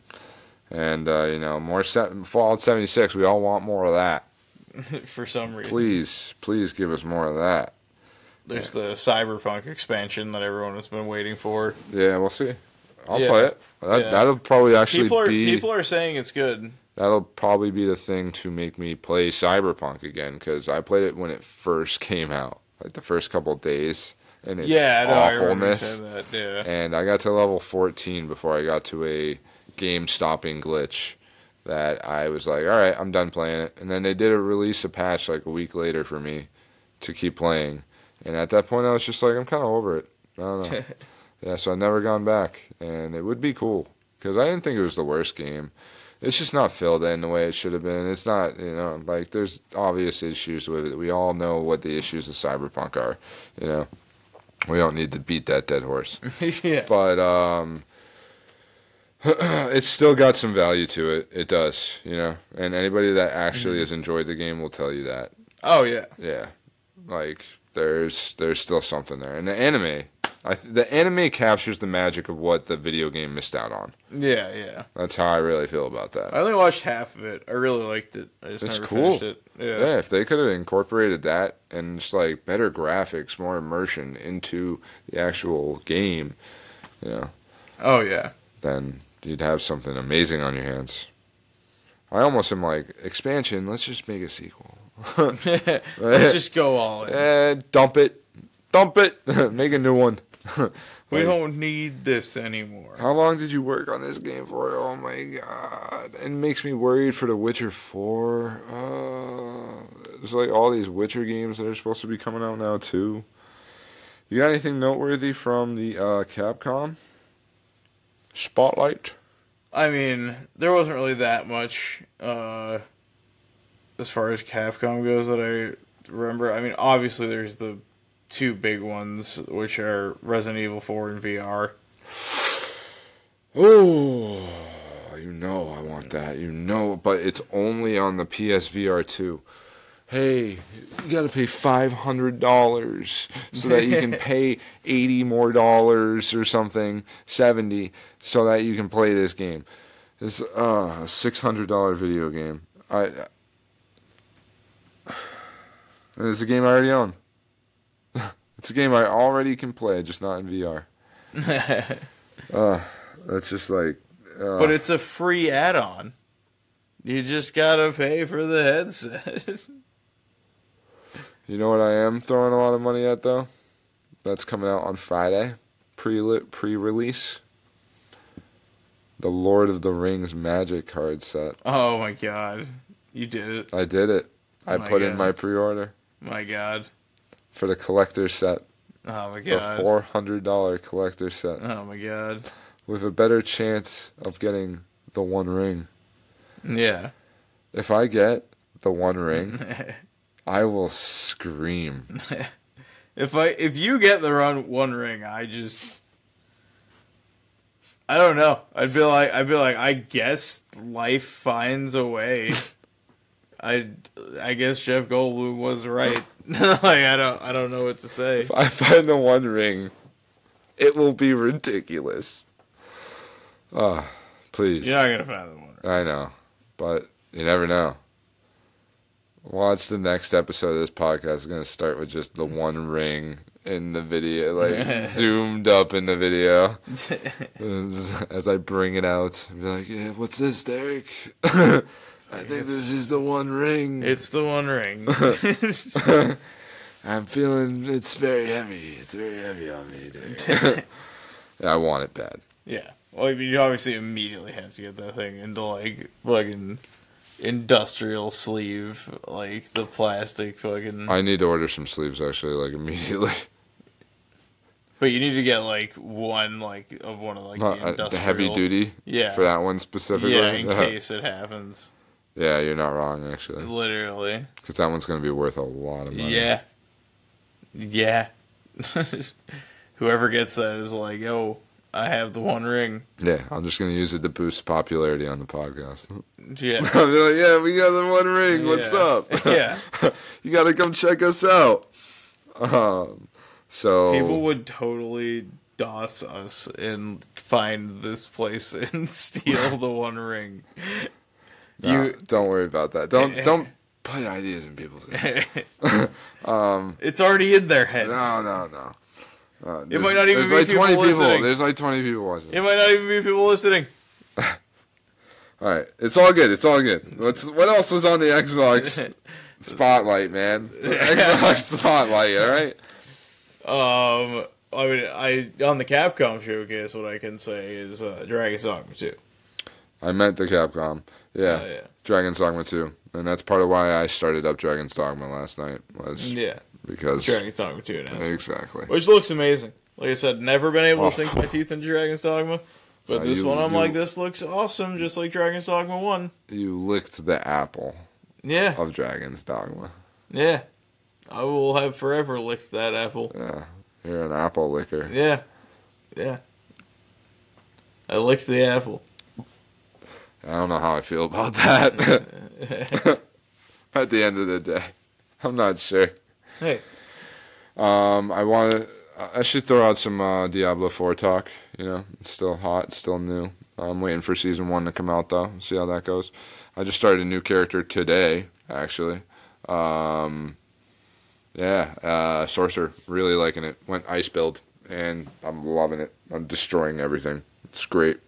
And, uh, you know, more se- Fallout 76. We all want more of that. For some reason. Please, please give us more of that. There's the Cyberpunk expansion that everyone has been waiting for. Yeah, we'll see. I'll Yeah. play it. That, Yeah. That'll probably actually People are be people are saying it's good. that'll probably be the thing to make me play Cyberpunk again because I played it when it first came out, like the first couple days, and it's yeah. I awfulness. Yeah. and I got to level 14 before I got to a game stopping glitch that I was like, all right, I'm done playing it. And then they did a release a patch like a week later for me to keep playing. And at that point, I was just like, I'm kind of over it. I don't know. yeah, so I've never gone back. And it would be cool because I didn't think it was the worst game. It's just not filled in the way it should have been. It's not, you know, like there's obvious issues with it. We all know what the issues of Cyberpunk are, you know. We don't need to beat that dead horse yeah. but um, it's still got some value to it. It does, you know. And anybody that actually has enjoyed the game will tell you that. Oh yeah. Yeah, like there's there's still something there. And the anime, th- the anime captures the magic of what the video game missed out on. Yeah, yeah. That's how I really feel about that. I only watched half of it. I really liked it. I just It's never cool. finished it. Yeah. Yeah, if they could have incorporated that and just like better graphics, more immersion into the actual game, you know, Oh yeah. then you'd have something amazing on your hands. I almost am like expansion. Let's just make a sequel. Let's just go all in. Eh, dump it, dump it, make a new one. We don't need this anymore. How long did you work on this game for? Oh my god! It makes me worried for The Witcher Four. Uh, there's like all these Witcher games that are supposed to be coming out now too. You got anything noteworthy from the uh, Capcom Spotlight? I mean, there wasn't really that much uh, as far as Capcom goes that I remember. I mean, obviously there's the two big ones, which are Resident Evil 4 and VR. Oh, you know I want that. You know, but it's only on the PSVR 2. Hey, you got to pay $500 so that you can pay 80 more dollars or something, 70 so that you can play this game. It's uh, a $600 video game. I and it's a game I already own. It's a game I already can play, just not in VR. Uh, that's just like. Uh, But it's a free add on. You just gotta pay for the headset. you know what I am throwing a lot of money at though? That's coming out on Friday, pre pre release. The Lord of the Rings Magic card set. oh my god. You did it. I did it. I Oh my put in my pre order My god. For the collector set, Oh my god. four hundred dollar collector set, Oh my god. with a better chance of getting the One Ring. Yeah. If I get the One Ring, I will scream. If I if you get the run one ring, I just I don't know. I'd be like I'd be like I guess life finds a way. I I guess Jeff Goldblum was right. like I don't I don't know what to say. If I find the One Ring, it will be ridiculous. Ah, please. You're not gonna find the one. Ring. I know, but you never know. Watch the next episode of this podcast. Going to start with just the one ring in the video, like zoomed up in the video. As, as I bring it out, and be like, "Yeah, what's this, Derek? I think this is the one ring. It's the one ring. I'm feeling it's very heavy. It's very heavy on me, Derek. I want it bad. yeah. Well, I mean, you obviously immediately have to get that thing into like fucking industrial sleeve, like the plastic fucking. I need to order some sleeves actually, like immediately. but you need to get like one, like of one of like Not, the uh, industrial. the heavy duty. Yeah. For that one specifically. Yeah, in case it happens. Yeah, you're not wrong actually, Literally. because that one's gonna be worth a lot of money. Yeah. Yeah. Whoever gets that is like, yo, I have the one ring. Yeah, I'm just gonna use it to boost popularity on the podcast. Yeah. I'll be like, yeah, we got the one ring. What's up? Yeah. you gotta come check us out. Um, so People would totally DOS us and find this place and steal the one ring. No, You don't worry about that. Don't don't put ideas in people's heads. It's already in their heads. No, no, no. Uh, there's- might not even there's be like people 20 people. listening. There's like 20 people watching. It might not even be people listening. All right, it's all good. It's all good. What's what else was on the Xbox spotlight, man? Xbox spotlight. All right. Um, I mean, I on the Capcom showcase, what I can say is uh, Dragon's Dogma 2. I meant the Capcom. Yeah. Oh, yeah. Dragon's Dogma 2. And that's part of why I started up Dragon's Dogma last night was Yeah, because Dragon's Dogma 2 announcement. exactly. Which looks amazing. Like I said, never been able Oh. to sink my teeth into Dragon's Dogma. But Uh, this you- one, I'm you- like, this looks awesome, just like Dragon's Dogma 1. You licked the apple Yeah, of Dragon's Dogma. yeah. I will have forever licked that apple. Yeah. You're an apple licker. Yeah, yeah. I licked the apple. I don't know how I feel about that. At the end of the day, I'm not sure. Hey, Um, I want to. I should throw out some uh, Diablo 4 talk. You know, it's still hot, it's still new. I'm waiting for season one to come out though. See how that goes. I just started a new character today, actually. Um, yeah, uh, sorcerer, really liking it. Went ice build, and I'm loving it. I'm destroying everything. It's great.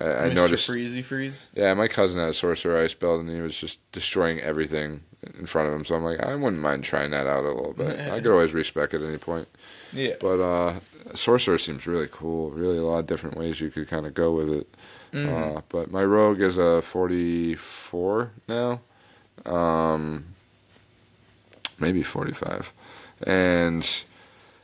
I, I noticed. Freezy Freeze. Yeah, my cousin had a sorcerer ice build, and he was just destroying everything in front of him. So I'm like, I wouldn't mind trying that out a little bit. I could always respec at any point. Yeah. But uh, sorcerer seems really cool. Really, a lot of different ways you could kind of go with it. Mm. Uh, but my rogue is a 44 now, um, maybe 45, and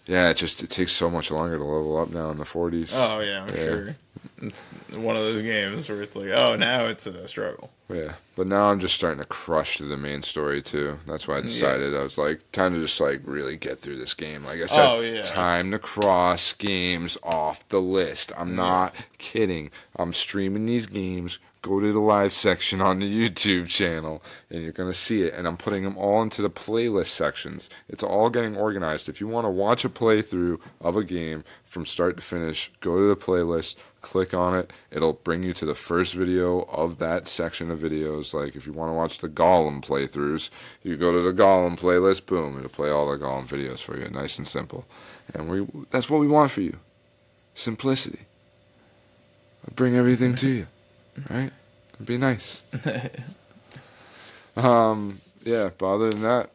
yeah, it just it takes so much longer to level up now in the 40s. Oh yeah, I'm Yeah. sure. It's one of those games where it's like, oh, now it's a struggle. Yeah, but now I'm just starting to crush through the main story too. That's why I decided I was like, time to just like really get through this game. Like I said, Oh, yeah. time to cross games off the list. I'm not kidding. I'm streaming these games. Go to the live section on the YouTube channel, and you're gonna see it. And I'm putting them all into the playlist sections. It's all getting organized. If you want to watch a playthrough of a game from start to finish, go to the playlist, click on it. It'll bring you to the first video of that section of videos. Like if you want to watch the Gollum playthroughs, you go to the Gollum playlist. Boom, it'll play all the Gollum videos for you, nice and simple. And we that's what we want for you, simplicity. Bring everything to you, right? It'd Be nice. um, yeah. But other than that,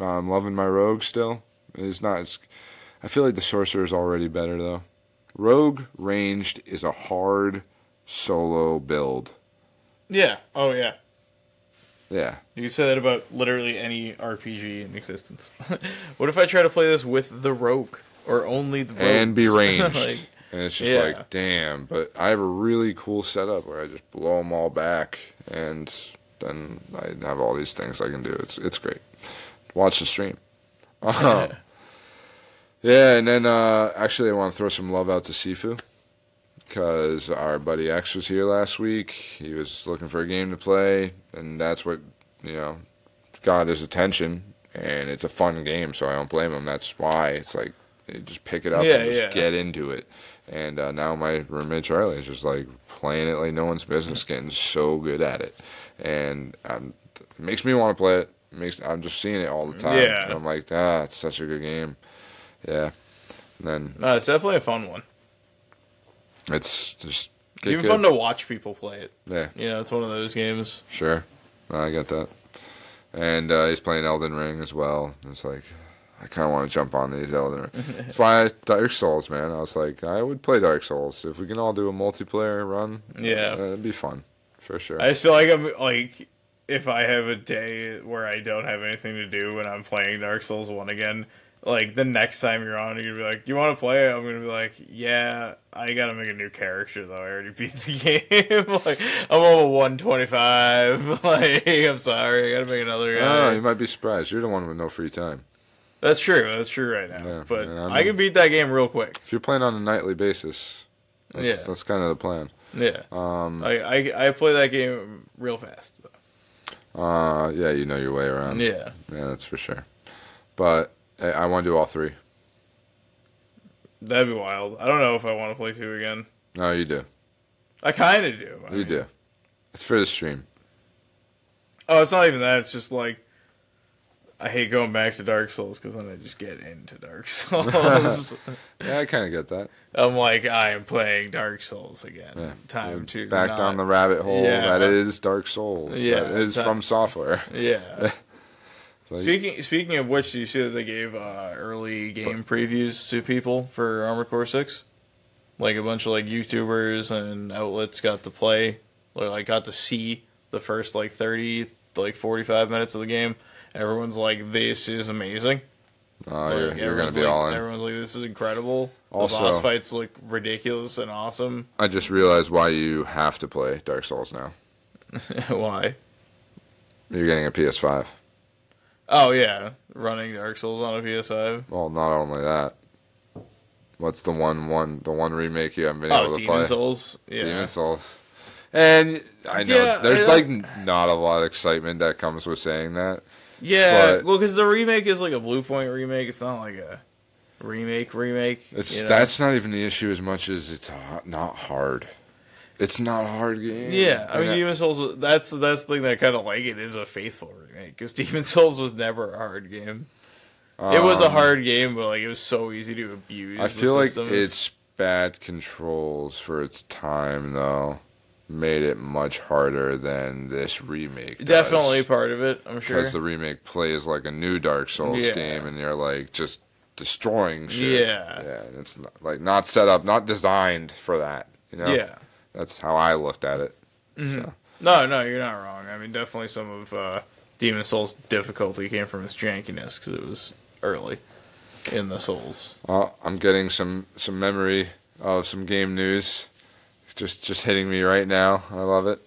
I'm loving my rogue still. It's not. It's, I feel like the sorcerer is already better though. Rogue ranged is a hard solo build. Yeah. Oh yeah. Yeah. You can say that about literally any RPG in existence. what if I try to play this with the rogue or only the rogues? And be ranged. like, and it's just yeah. like, damn. But I have a really cool setup where I just blow them all back, and then I have all these things I can do. It's it's great. Watch the stream. Um, yeah, and then uh, actually, I want to throw some love out to Sifu because our buddy X was here last week. He was looking for a game to play, and that's what you know got his attention. And it's a fun game, so I don't blame him. That's why it's like you just pick it up Yeah, and just yeah. get into it. And uh, now my roommate Charlie is just like playing it like no one's business, getting so good at it, and um, it makes me want to play it. it. Makes I'm just seeing it all the time. Yeah. and I'm like, ah, it's such a good game. Yeah, and then no, it's definitely a fun one. it's just Even good. fun to watch people play it. yeah, You know, it's one of those games. sure, I get that. And uh, he's playing Elden Ring as well. It's like I kind of want to jump on these Elden Ring. That's why I, Dark Souls, man. I was like, I would play Dark Souls if we can all do a multiplayer run. Yeah. uh, it'd be fun for sure. I just feel like I'm like if I have a day where I don't have anything to do and I'm playing Dark Souls 1 again, like the next time you're on, you're gonna be like, "You want to play?" I'm gonna be like, "Yeah, I gotta make a new character though. I already beat the game. like I'm over 125. like I'm sorry, I gotta make another guy." Oh, you might be surprised. You're the one with no free time. That's true. That's true right now. Yeah, but yeah, I I, can beat that game real quick. If you're playing on a nightly basis, that's, Yeah. that's kind of the plan. Yeah, Um, I, I I play that game real fast. Though. uh, yeah, you know your way around. Yeah, Yeah, that's for sure. But I, I want to do all three. that'd be wild. I don't know if I want to play two again. No, you do. I kind of do. I You mean- do. It's for the stream. Oh, it's not even that. It's just like I hate going back to Dark Souls because then I just get into Dark Souls. Yeah, I kind of get that. I'm like, I am playing Dark Souls again. Yeah. Time to Back not- down the rabbit hole Yeah. that is Dark Souls. Yeah, that is ti- FromSoftware. Yeah. Like, Speaking speaking of which, do you see that they gave uh, early game previews to people for Armored Core Six? Like a bunch of like YouTubers and outlets got to play, or like got to see the first like thirty, like forty five minutes of the game. Everyone's like, "This is amazing." oh, Like, you're, you're to be like, all in. Everyone's like, "This is incredible." Also- the boss fights look ridiculous and awesome. I just realized why you have to play Dark Souls now. Why? You're getting a PS5. Oh yeah, running Dark Souls on a PS5. Well, not only that. What's the one one the one remake you haven't been oh, able Oh, to Demon play? Souls. Yeah. Demon Souls. And I know Yeah, there's I- like not a lot of excitement that comes with saying that. Yeah, But- well, because the remake is like a Bluepoint remake. It's not like a remake remake. It's you know? that's not even the issue as much as it's not hard. It's not a hard game. yeah. I mean, Demon Souls. That's that's the thing that I kind of like. It is a faithful remake because Demon Souls was never a hard game. it was a um, hard game, but like it was so easy to abuse. I feel like its bad controls for its time though made it much harder than this remake. does. definitely part of it. I'm sure. because the remake plays like a new Dark Souls Yeah. game, and you're like just destroying shit. Yeah. yeah, and it's not, like not set up, not designed for that. You know, Yeah. that's how I looked at it. Mm-hmm. So, No, no, you're not wrong. I mean, definitely some of uh, Demon Souls' difficulty came from its jankiness because it was early in the Souls. well, I'm getting some some memory of some game news. Just just hitting me right now. I love it.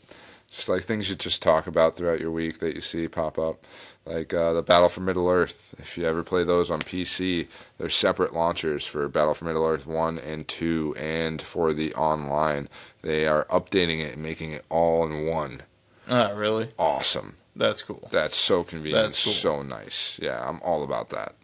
Just like things you just talk about throughout your week that you see pop up. Like uh, the Battle for Middle Earth. If you ever play those on PC, there's separate launchers for Battle for Middle Earth 1 and 2 and for the online. They are updating it and making it all in one. Oh, really? Awesome. That's cool. That's so convenient. That's cool. So nice. Yeah, I'm all about that.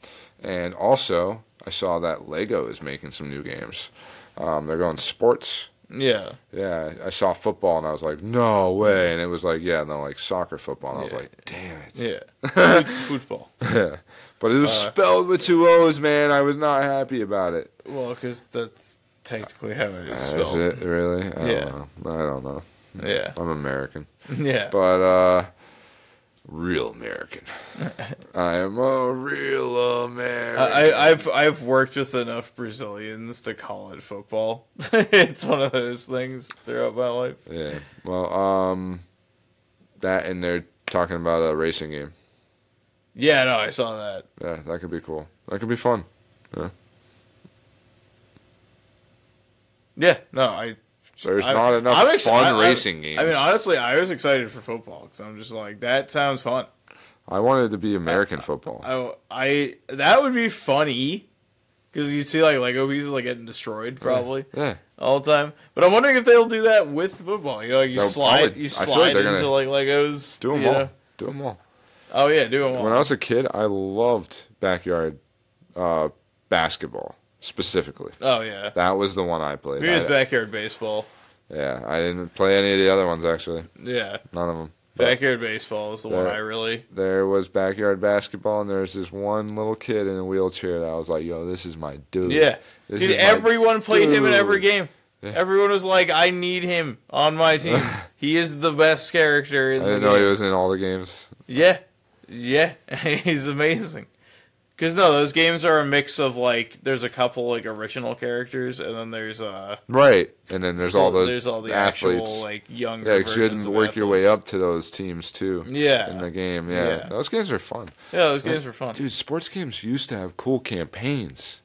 And also, I saw that Lego is making some new games. Um, they're going sports. Yeah. Yeah, I saw football and I was like, no way. And it was like, yeah, no, like soccer football. And I was Yeah. like, damn it. Yeah. Football. Yeah. But it was Uh, spelled with two O's, man. I was not happy about it. Well, because that's technically how it is Uh, Is spelled. it really? I Yeah. don't know. I don't know. Yeah. I'm American. Yeah. But, uh, real American. I am a real American. I, I've I've worked with enough Brazilians to call it football. it's one of those things throughout my life. Yeah. Well, um, that and they're talking about a racing game. Yeah, no, I saw that. Yeah, that could be cool. That could be fun. Yeah. Yeah, no, I. There's I- not enough ex- fun I- I- racing games. I mean, honestly, I was excited for football because I'm just like that sounds fun. I wanted it to be American football. I, I that would be funny because you see like Lego pieces like getting destroyed probably Yeah. all the time. But I'm wondering if they'll do that with football. You know, like you They'll slide, probably- you feel like slide into like Legos. Do them all. know? Do them all. Oh yeah, do them all. When I was a kid, I loved backyard uh, basketball specifically. oh yeah, That was the one I played. here's I- backyard baseball. yeah, I didn't play any of the other ones actually. Yeah, None of them. But backyard baseball is the one I really. there was backyard basketball, and there was this one little kid in a wheelchair that I was like, "Yo, this is my dude." Yeah, This Dude, everyone played him in every game. Yeah. Everyone was like, "I need him on my team. he is the best character in I didn't game." know he was in all the games. Yeah, yeah, he's amazing. Because no, those games are a mix of like there's a couple like original characters, and then there's uh Right, and then there's so all those there's all the athletes. actual like younger. yeah, 'cause you had to work your way up to those teams too. Yeah. in the game. Yeah. Yeah. those games are fun. Yeah, those games were fun. Dude, sports games used to have cool campaigns.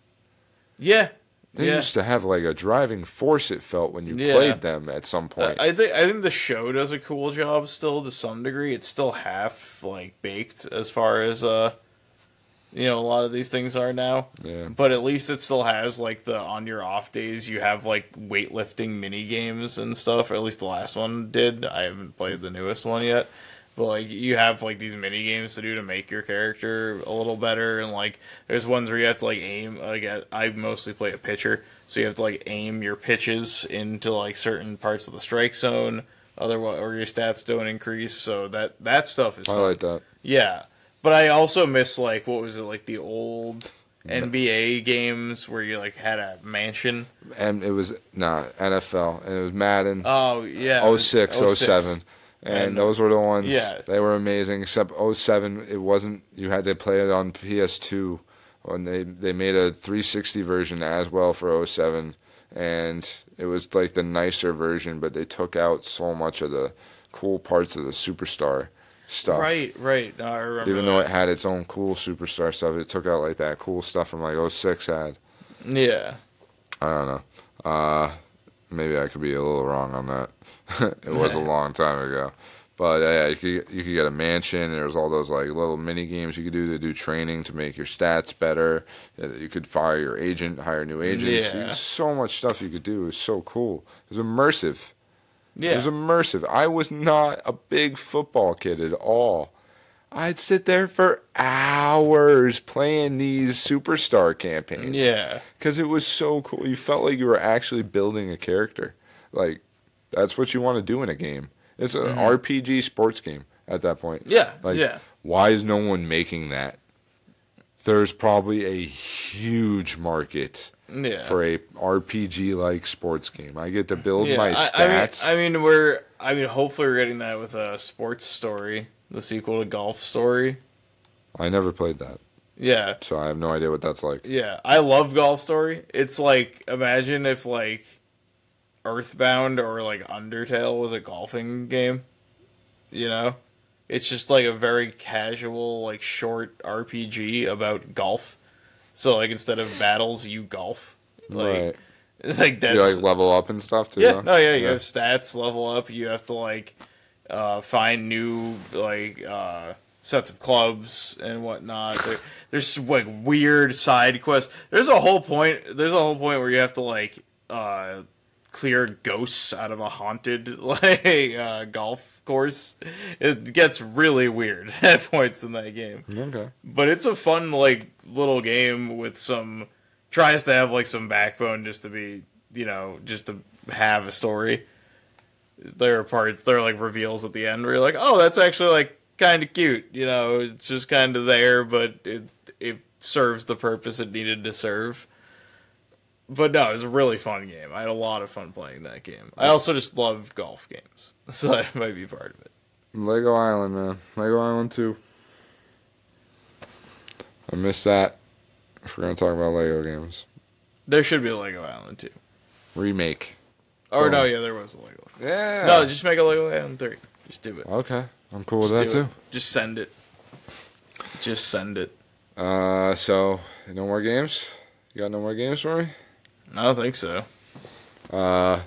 Yeah, They yeah. used to have like a driving force. It felt when you Yeah. played them at some point. I think I think the show does a cool job still to some degree. It's still half like baked as far as uh you know a lot of these things are now. Yeah. But at least it still has like the on your off days you have like weightlifting mini games and stuff. Or at least the last one did. I haven't played the newest one yet. But like you have like these mini games to do to make your character a little better, and like there's ones where you have to like aim. Like I- I mostly play a pitcher, so you have to like aim your pitches into like certain parts of the strike zone. Otherwise, or your stats don't increase. So that that stuff is I fun. like that. Yeah, but I also miss like what was it like the old NBA games where you like had a mansion. And it was nah NFL, and it was Madden. Oh yeah, it 06, 07. And, And, those were the ones. yeah. They were amazing. Except 07, it wasn't. You had to play it on PS2. When they they made a 360 version as well for 07, and it was like the nicer version, but they took out so much of the cool parts of the superstar stuff. Right, right. No, I remember. Even though that. it had its own cool superstar stuff, it took out like that cool stuff from like 06 had. yeah, I don't know. Uh, maybe I could be a little wrong on that. it was a long time ago, but uh, yeah, you could you could get a mansion. And there was all those like little mini games you could do to do training to make your stats better. Uh, You could fire your agent, hire new agents. Yeah. So much stuff you could do. It was so cool. It was immersive. Yeah. It was immersive. I was not a big football kid at all. I'd sit there for hours playing these superstar campaigns yeah, because it was so cool. You felt like you were actually building a character. Like that's what you want to do in a game. It's an RPG sports game at that point. Mm-hmm. yeah, Like, yeah. why is no one making that? There's probably a huge market Yeah. for a RPG like sports game. I get to build yeah. my I- stats. I, mean, I mean, we're. I mean, hopefully, we're getting that with a sports story, the sequel to Golf Story. I never played that, Yeah, so I have no idea what that's like. yeah. I love Golf Story. It's like imagine if like Earthbound or like Undertale was a golfing game. You know, it's just like a very casual, like short RPG about golf. So like instead of battles, you golf. Like, right. like that's You like level up and stuff too. Yeah, though? no, yeah, you have stats, level up. You have to like uh, find new like uh, sets of clubs and whatnot. There, there's like weird side quests. There's a whole point. There's a whole point where you have to like uh, clear ghosts out of a haunted like uh, golf course. It gets really weird at points in that game Okay. but it's a fun like little game with some tries to have like some backbone just to be you know just to have a story there are parts there are like reveals at the end where you're like oh that's actually like kind of cute you know it's just kind of there but it it serves the purpose it needed to serve but no it was a really fun game i had a lot of fun playing that game i also just love golf games so that might be part of it Lego Island, man. Lego Island 2. I miss that. If we're gonna talk about Lego games, there should be a Lego Island 2 remake. or Oh. no yeah there was a lego Yeah. No, just make a Lego Island 3. Just do it. Okay, I'm cool with that too. it. Just send it. Just send it. Uh, so no more games. You got no more games for me? I don't think so. Uh,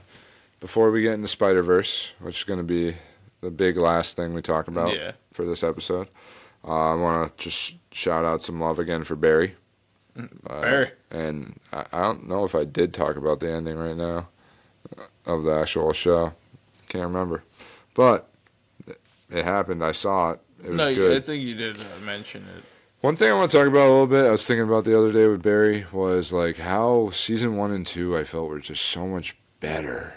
before we get into Spider Verse, which is gonna be the big last thing we talk about Yeah. for this episode, uh, I want to just shout out some love again for Barry. Uh, Barry. And I, I don't know if I did talk about the ending right now of the actual show. Can't remember. But it happened. I saw it. It was No, good. I think you did uh, mention it. One thing I want to talk about a little bit, I was thinking about the other day with Barry, was like how season one and two I felt were just so much better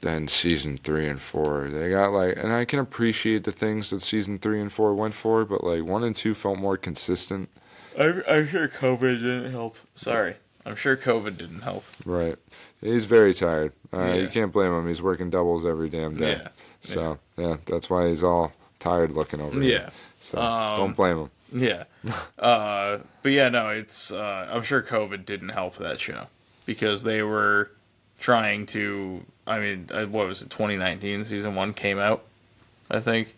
than season three and four. They got like, and I can appreciate the things that season three and four went for, but like one and two felt more consistent. I'm, I'm sure COVID didn't help. Sorry. I'm sure COVID didn't help. Right. He's very tired. Uh, You can't blame him. He's working doubles every damn day. Yeah. So, yeah, that's why he's all tired looking over Yeah. there. So Um, don't blame him. Yeah. uh, but yeah, no, it's. Uh, I'm sure COVID didn't help that show because they were trying to. I mean, uh, what was it? 2019 season one came out, I think.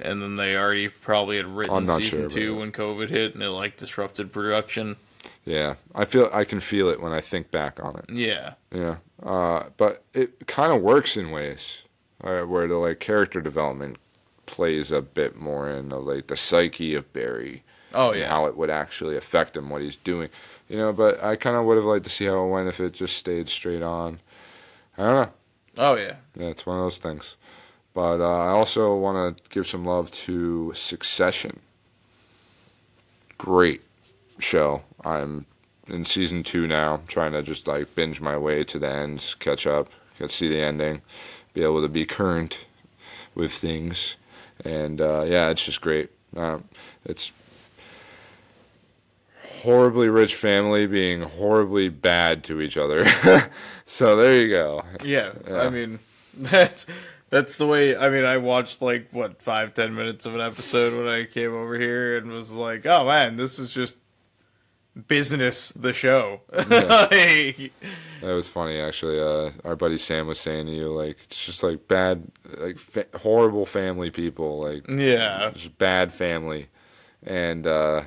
And then they already probably had written season sure two when COVID hit, and it like disrupted production. Yeah, I feel I can feel it when I think back on it. Yeah. Yeah, uh, but it kind of works in ways uh, where the like character development plays a bit more in the, like the psyche of Barry. Oh and yeah. how it would actually affect him, what he's doing. You know, but I kind of would have liked to see how it went if it just stayed straight on. I don't know. Oh yeah. Yeah, it's one of those things. But uh, I also want to give some love to Succession. Great show. I'm in season two now, trying to just like binge my way to the end, catch up, get to see the ending, be able to be current with things, and uh, yeah, it's just great. Um, it's horribly rich family being horribly bad to each other. so there you go. Yeah, Yeah. I mean, that's that's the way. I mean, I watched like what five ten minutes of an episode when I came over here and was like, oh man, this is just business. The show. Like, That was funny, actually. Uh, our buddy Sam was saying to you, like, it's just like bad, like fa- horrible family people, like yeah, just bad family, and uh,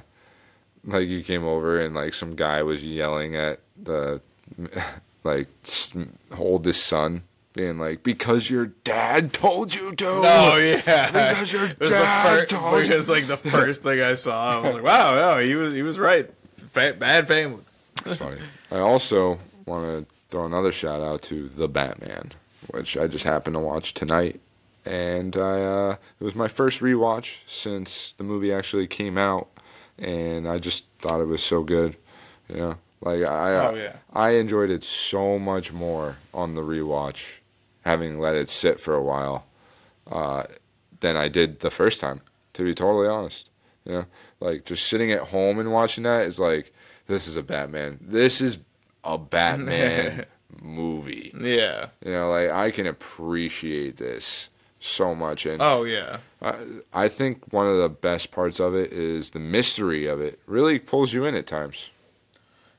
like you came over and like some guy was yelling at the like s- oldest son, being like, "Because your dad told you to." no, yeah. Because your dad the told first, you. was like the first thing I saw. I was like, wow, no, he was he was right. Fa- bad families. It's funny. I also want to throw another shout out to The Batman, which I just happened to watch tonight, and I uh, it was my first rewatch since the movie actually came out, and I just thought it was so good. You know, like I Oh, yeah. I enjoyed it so much more on the rewatch, having let it sit for a while, uh, than I did the first time. To be totally honest, you know, like just sitting at home and watching that is like this is a Batman. This is a Batman movie. Yeah. You know, like I can appreciate this so much, and Oh yeah. I, I think one of the best parts of it is the mystery of it. Really pulls you in at times.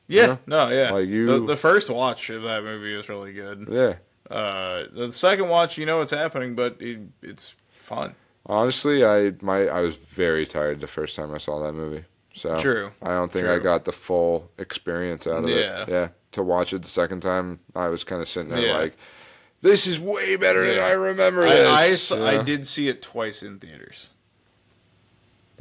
Yeah. know? No. Yeah. Like you- The, the first watch of that movie is really good. Yeah. Uh, the second watch, you know what's happening, but it, it's fun. Honestly, I my I was very tired the first time I saw that movie. So True. I don't think I got the full experience out of Yeah. it. Yeah. To watch it the second time, I was kind of sitting there Yeah. like, "This is way better than I remember I, this." I, s- you I did see it twice in theaters,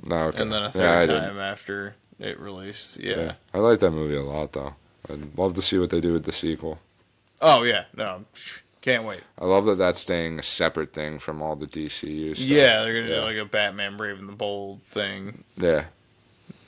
No, okay. and then a Yeah, third I didn't. time after it released. Yeah. Yeah. I like that movie a lot, though. I'd love to see what they do with the sequel. Oh yeah. No. Can't wait. I love that that's staying a separate thing from all the DCU stuff. Yeah, they're gonna Yeah. do like a Batman Brave and the Bold thing. Yeah.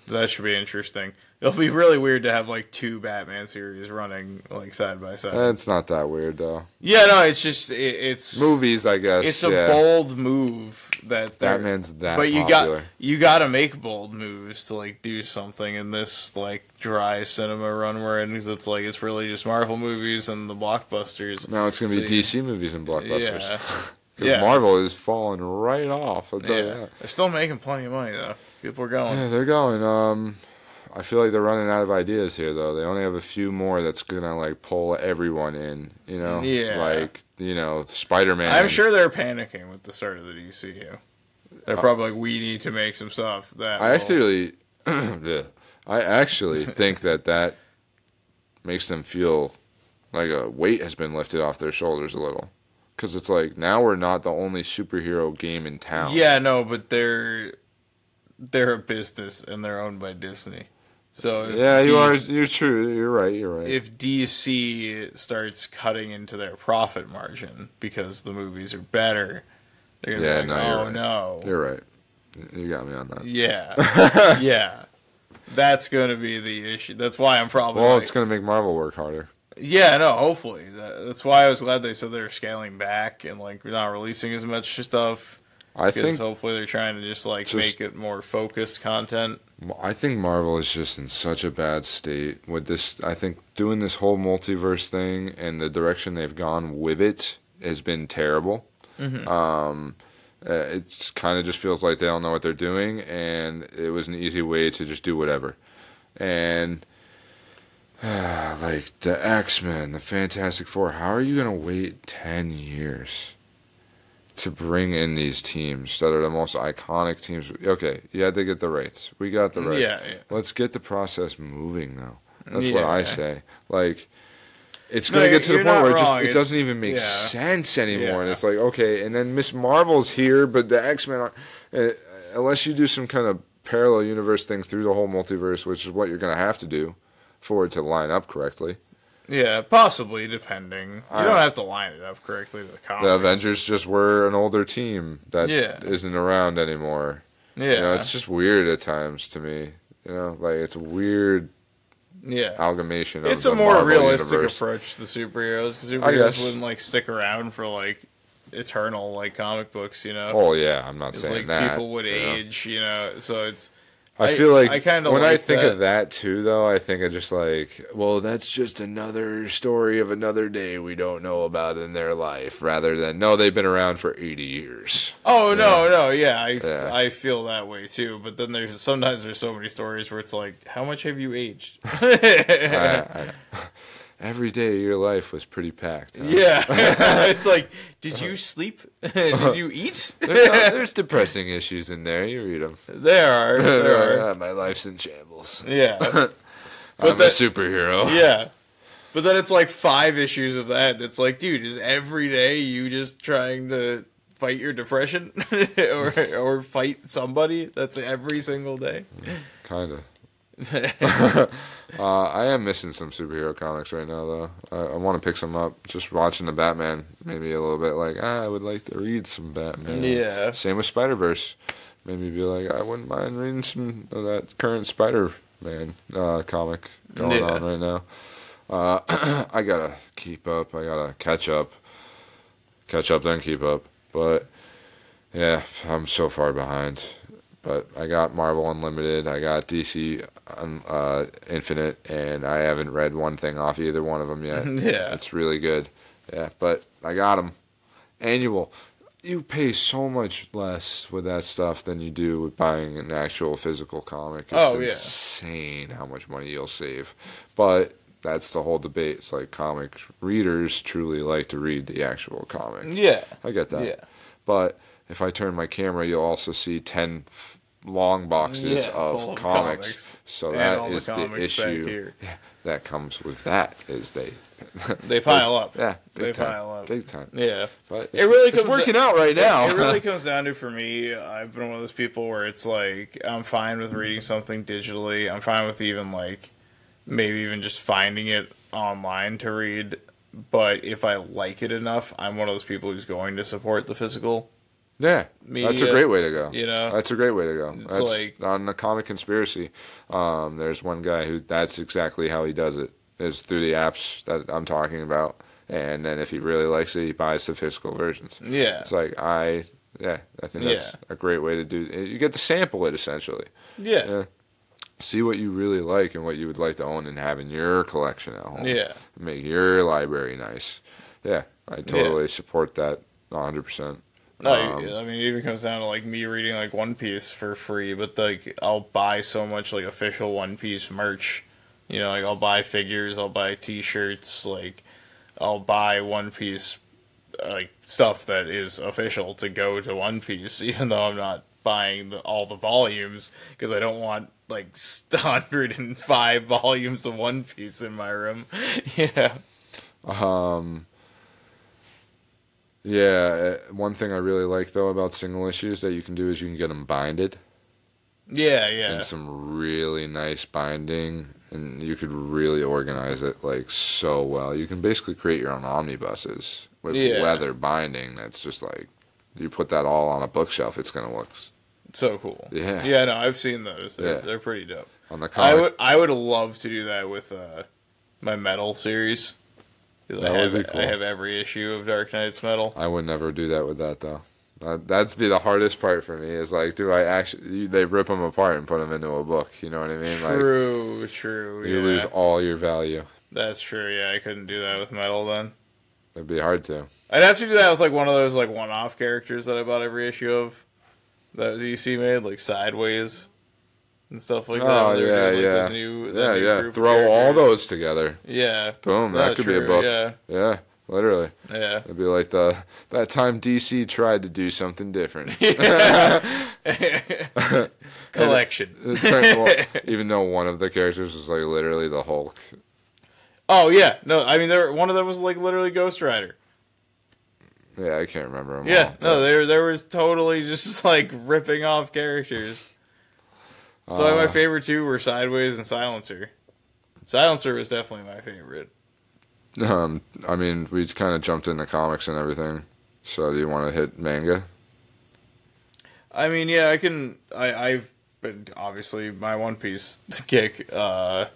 That should be interesting. It'll be really weird to have like two Batman series running like side by side. It's not that weird, though. yeah, no, it's just it, it's Movies, I guess. It's a yeah. bold move that's there. Batman's that but you popular. got you got to make bold moves to like do something in this like dry cinema run we're in 'cause it's like it's really just Marvel movies and the blockbusters. Now it's going to be So you- DC movies and blockbusters. Yeah. Yeah. Marvel is falling right off. I'll tell you that. they're still making plenty of money though. People are going. Yeah, they're going. Um, I feel like they're running out of ideas here, though. They only have a few more that's gonna like pull everyone in. You know, Yeah. like you know, Spider Man. I'm sure they're panicking with the start of the DCU. They're probably like, we need to make some stuff that. Uh, I will-" actually, yeah, I actually think that that makes them feel like a weight has been lifted off their shoulders a little, because it's like now we're not the only superhero game in town. Yeah, no, but they're they're a business and they're owned by Disney. So yeah, you are. You're true. You're right. You're right. If DC starts cutting into their profit margin because the movies are better, they're gonna Yeah, be no, like, you're "Oh right. no, you're right. You got me on that. yeah, yeah." That's going to be the issue. That's why I'm probably Well, like- it's gonna make Marvel work harder. Yeah, no, hopefully. That, that's why I was glad they said they're scaling back and like not releasing as much stuff. I think hopefully they're trying to just like Just- make it more focused content. I think Marvel is just in such a bad state with this. I think doing this whole multiverse thing and the direction they've gone with it has been terrible. Mm-hmm. Um, Uh, it's kind of just feels like they don't know what they're doing, and it was an easy way to just do whatever. And like the X Men, the Fantastic Four, how are you gonna wait ten years to bring in these teams that are the most iconic teams? Okay, you had to get the rights. We got the rights. Yeah, yeah. Let's get the process moving now. That's Yeah. what I say. Like. It's No, gonna get to the point where it just it doesn't even make sense anymore, and it's like okay, and then Miss Marvel's here, but the X Men, uh, unless you do some kind of parallel universe thing through the whole multiverse, which is what you're gonna have to do for it to line up correctly. Yeah, possibly depending. You don't have to line it up correctly to the comics. The Avengers just were an older team that Yeah. not around anymore. Yeah, You know, it's just weird at times to me. You know, like it's weird yeah. amalgamation. Of It's a the more Marvel realistic universe. approach to the superheroes because superheroes wouldn't like stick around for like eternal like comic books. You know, Oh yeah, I'm not it's saying like that. people would you know. age. You know, so it's I I- feel like I kinda when I think that. of that too, though, I think of just like, well, that's just another story of another day we don't know about in their life, rather than no, they've been around for eighty years. Oh no, no, yeah, I, Yeah. I feel that way too. But then there's sometimes there's so many stories where it's like, how much have you aged? I- every day of your life was pretty packed. huh? yeah, it's like, did you sleep? did you eat? There- there's depressing issues in there. You read them. there are, there are. My life's in shambles. Yeah, I'm a superhero. yeah. But then it's like five issues of that. It's like, dude, is every day you just trying to fight your depression or or fight somebody? That's every single day. Kind of. uh, I am missing some superhero comics right now, though. I, I want to pick some up. Just watching the Batman made me a little bit like, ah, I would like to read some Batman. Yeah. Same with Spider Verse. Made me be like, I wouldn't mind reading some of that current Spider Man uh, comic going Yeah. on right now. Uh, I gotta keep up. I gotta catch up. Catch up, then keep up. But yeah, I'm so far behind. But I got Marvel Unlimited. I got DC uh, Infinite, and I haven't read one thing off either one of them yet. Yeah. it's really good. Yeah, but I got them annual. You pay so much less with that stuff than you do with buying an actual physical comic. It's Oh, yeah. insane how much money you'll save. But that's the whole debate. It's like comic readers truly like to read the actual comic. Yeah, I get that. yeah. But if I turn my camera, you'll also see 10 f- long boxes Yeah, of, full of comics. comics. So And that all the the, issue here. That comes with that is they They pile up. Yeah, big They time, pile up. Big time. Yeah. But It really it's comes working out right now. It really comes down to for me. I've been one of those people where it's like I'm fine with reading something digitally. I'm fine with even like maybe even just finding it online to read. But if I like it enough, I'm one of those people who's going to support the physical. Yeah, that's a great way to go. you know? that's a great way to go. It's that's like- on the comic conspiracy. Um, there's one guy who that's exactly how he does it. Is through the apps that I'm talking about, and then if he really likes it, he buys the physical versions. Yeah. It's like I, yeah, I think that's Yeah. a great way to do. It. You get to sample it essentially. Yeah. Yeah. See what you really like and what you would like to own and have in your collection at home. Yeah. Make your library nice. Yeah, I totally support that 100. No, Um, I mean, it even comes down to like me reading like One Piece for free, but like I'll buy so much like official One Piece merch. You know, like I'll buy figures, I'll buy T-shirts, like I'll buy One Piece like stuff that is official to go to One Piece, even though I'm not buying the, all the volumes because I don't want like 105 volumes of One Piece in my room. yeah, Yeah, uh, one thing I really like though about single issues that you can do is you can get them binded yeah, yeah. And some really nice binding, and you could really organize it like so well. You can basically create your own omnibuses with Yeah. leather binding. That's just like you put that all on a bookshelf. It's gonna look So cool. Yeah. Yeah, no, I've seen those. They're, Yeah. they're pretty dope. on the I would I would love to do that with uh, my metal series. I would have cool. I have every issue of Dark Nights: Metal. I would never do that with that though. That, that'd be the hardest part for me. Is like, do I actually? They rip them apart and put them into a book. You know what I mean? Like, True, true. you yeah. lose all your value. That's true. Yeah, I couldn't do that with metal then. It'd be hard to. I'd have to do that with like one of those like one-off characters that I bought every issue of that DC made, like Sideways and stuff like that. Oh yeah, doing, like, yeah, this new- yeah, yeah. Throw all those together. Yeah. Boom. That Oh, could be a book. Yeah. Yeah, literally. Yeah. It'd be like the that time DC tried to do something different. Collection. It turned- well, even though one of the characters was like literally the Hulk. Oh yeah, no, I mean, there one of them was like literally Ghost Rider. Yeah, I can't remember them. Yeah, all, no, there there was totally just like ripping off characters. So Uh, my favorite two were Sideways and Silencer. Silencer was definitely my favorite. Um, I mean, we kind of jumped into comics and everything. So do you want to hit manga? I mean, yeah, I can. I I've been obviously my One Piece kick. Uh,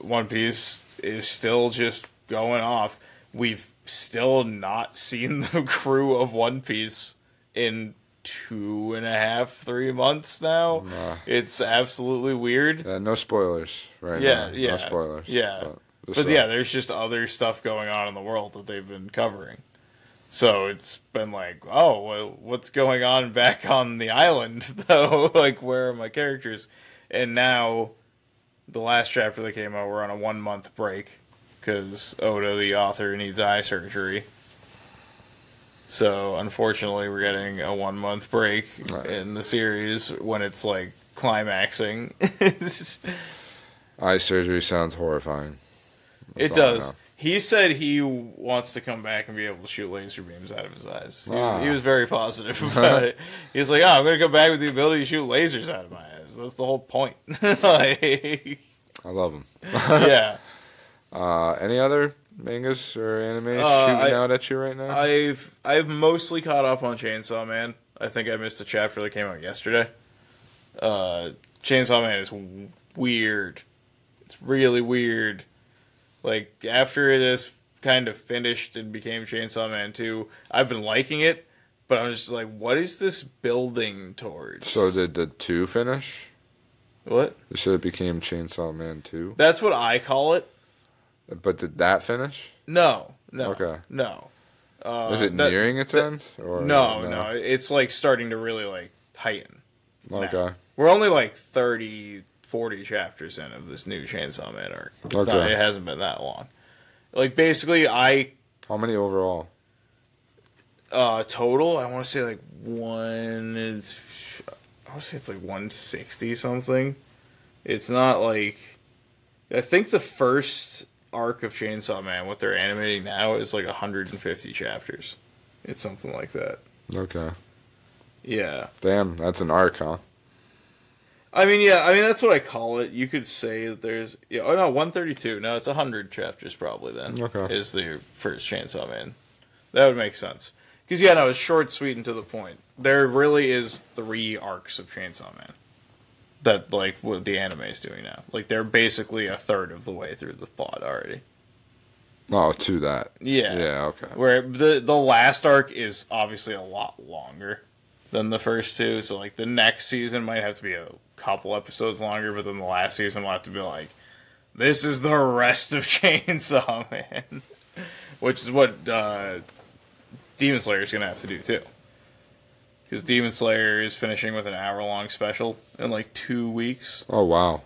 One Piece is still just going off. We've still not seen the crew of One Piece in two and a half, three months now. Nah. It's absolutely weird. Yeah, no spoilers right Yeah, now. yeah, No spoilers. yeah. just But so- uh, yeah, there's just other stuff going on in the world that they've been covering. So it's been like, oh, well, what's going on back on the island though? like, where are my characters? And now, the last chapter that came out, we're on a one month break because Oda, the author, needs eye surgery. So unfortunately, we're getting a one month break Right. in the series when it's like climaxing. eye surgery sounds horrifying. It That's all I does. He said he wants to come back and be able to shoot laser beams out of his eyes. He, was, Ah. he was very positive about it. He was like, "Oh, I'm going to come back with the ability to shoot lasers out of my eyes. That's the whole point." like, I love him. yeah, Uh, any other mangas or anime Uh, shooting I- out at you right now? I've I've mostly caught up on Chainsaw Man. I think I missed a chapter that came out yesterday. Uh, Chainsaw Man is w- weird. It's really weird. Like after it is kind of finished and became Chainsaw Man 2, I've been liking it, but I'm just like, what is this building towards? so did the two finish? what? You said it became Chainsaw Man two, That's what I call it. But did that finish? No, no, Okay. no. Uh, Is it that- nearing its that- end? Or No, no, It's like starting to really like tighten. Okay. We're only like 30, 40 chapters in of this new Chainsaw Man arc. It's not, Okay. it hasn't been that long. Like basically, I How many overall? uh total, I want to say like one. It's, I want to say it's like one sixty something. It's not like I think the first arc of Chainsaw Man, what they're animating now, is like 150 chapters. It's something like that. Okay. Yeah. Damn, that's an arc, huh? I mean, yeah, I mean that's what I call it. You could say that there's, yeah, oh no, one thirty two. No, it's hundred chapters probably. Then Okay. is the first Chainsaw Man. That would make sense because yeah, no, it's short, sweet, and to the point. There really is three arcs of Chainsaw Man that like what the anime is doing now. Like they're basically a third of the way through the plot already. Oh, to that. Yeah. Yeah. Okay. Where the the last arc is obviously a lot longer than the first two. So like the next season might have to be a couple episodes longer, but then the last season will have to be like, this is the rest of Chainsaw Man, which is what uh, Demon Slayer is gonna have to do too. Because Demon Slayer is finishing with an hour long special in like two weeks. Oh wow.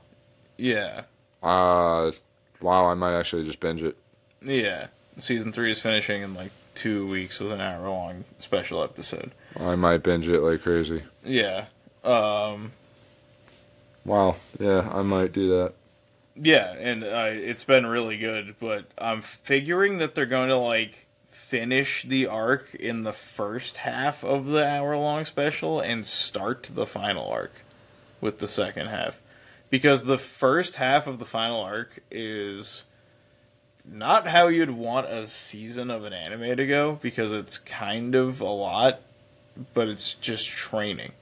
Yeah, Uh, wow. I might actually just binge it. yeah. Season three is finishing in like two weeks with an hour long special episode. I might binge it like crazy. Yeah. Um, Wow. Yeah, I might do that. yeah, and uh, it's been really good, but I'm figuring that they're going to like finish the arc in the first half of the hour long special and start the final arc with the second half. Because the first half of the final arc is not how you'd want a season of an anime to go because it's kind of a lot, but it's just training.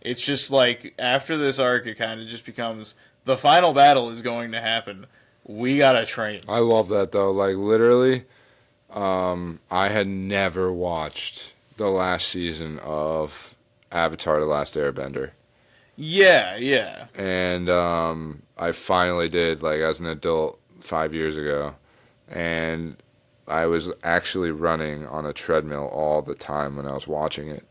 It's just like after this arc, it kind of just becomes the final battle is going to happen. We gotta train. I love that though. Like literally, um, I had never watched the last season of Avatar: The Last Airbender, Yeah, yeah, and um, I finally did. Like as an adult, five years ago, and I was actually running on a treadmill all the time when I was watching it,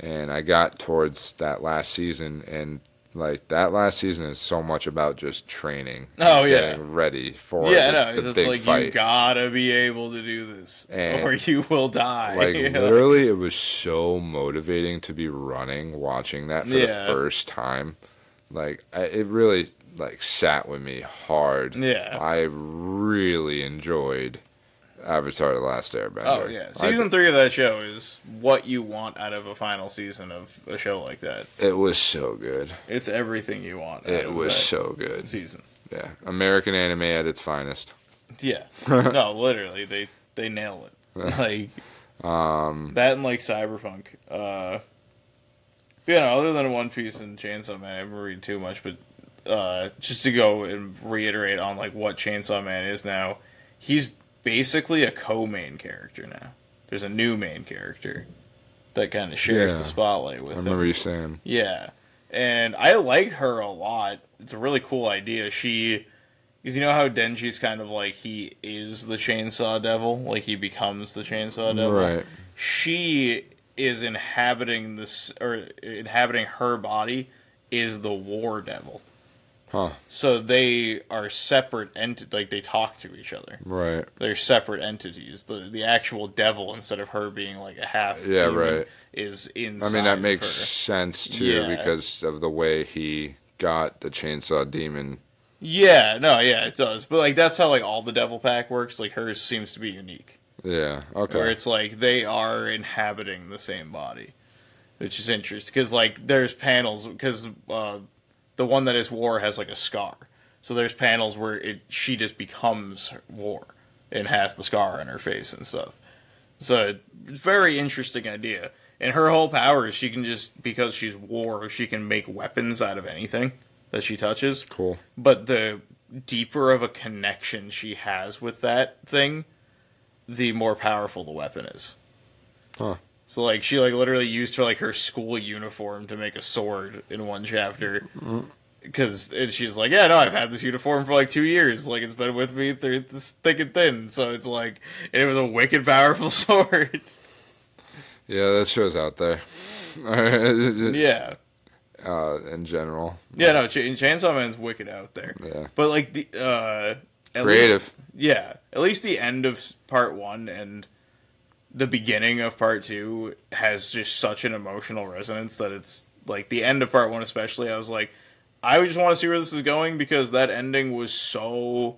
and I got towards that last season, and like that last season is so much about just training. Oh, yeah. getting ready for Yeah, the, no, the it's just big like fight. you gotta be able to do this, And- or you will die. like literally, it was so motivating to be running, watching that for Yeah. the first time. Like I, it really like sat with me hard. Yeah. I really enjoyed Avatar: The Last Airbender. Oh yeah, I- season three of that show is what you want out of a final season of a show like that. it was so good. It's everything you want. It was so good. season. Yeah, American anime at its finest. Yeah, no, literally, they they nail it. Like Um, that and like Cyberpunk. Uh, you know, other than One Piece and Chainsaw Man, I haven't read too much. But uh, just to go and reiterate on like what Chainsaw Man is now, he's basically a co-main character now. There's a new main character that kind of shares Yeah. the spotlight with I him. remember you saying. Yeah, and I like her a lot. It's a really cool idea. She, because you know how Denji's kind of like he is the Chainsaw Devil, like he becomes the Chainsaw Devil. Right. She is inhabiting this or inhabiting her body is the War Devil. Huh. So they are separate ent like they talk to each other. Right. They're separate entities. The the actual devil instead of her being like a half Yeah, right. is inside. I mean, that makes sense too Yeah. because of the way he got the chainsaw demon. Yeah, no, yeah, it does. But like that's how like all the Devil Pack works. Like hers seems to be unique, Yeah. Okay. Where it's like they are inhabiting the same body, which is interesting because like there's panels because uh, the one that is War has like a scar, so there's panels where it she just becomes War and has the scar on her face and stuff. So very interesting idea. And her whole power is she can just because she's War, she can make weapons out of anything that she touches Cool. but the deeper of a connection she has with that thing, the more powerful the weapon is. Huh. So like she like literally used her like her school uniform to make a sword in one chapter. Because she's like, yeah, no, I've had this uniform for like two years. Like it's been with me through this thick and thin. So it's like it was a wicked powerful sword. Yeah, that show's out there. yeah, uh, in general. yeah, no, Ch- Chainsaw Man's wicked out there. Yeah. But like the uh, at Creative. least- yeah, at least the end of part one and the beginning of part two has just such an emotional resonance that it's like the end of part one, especially. I was like, I just want to see where this is going because that ending was so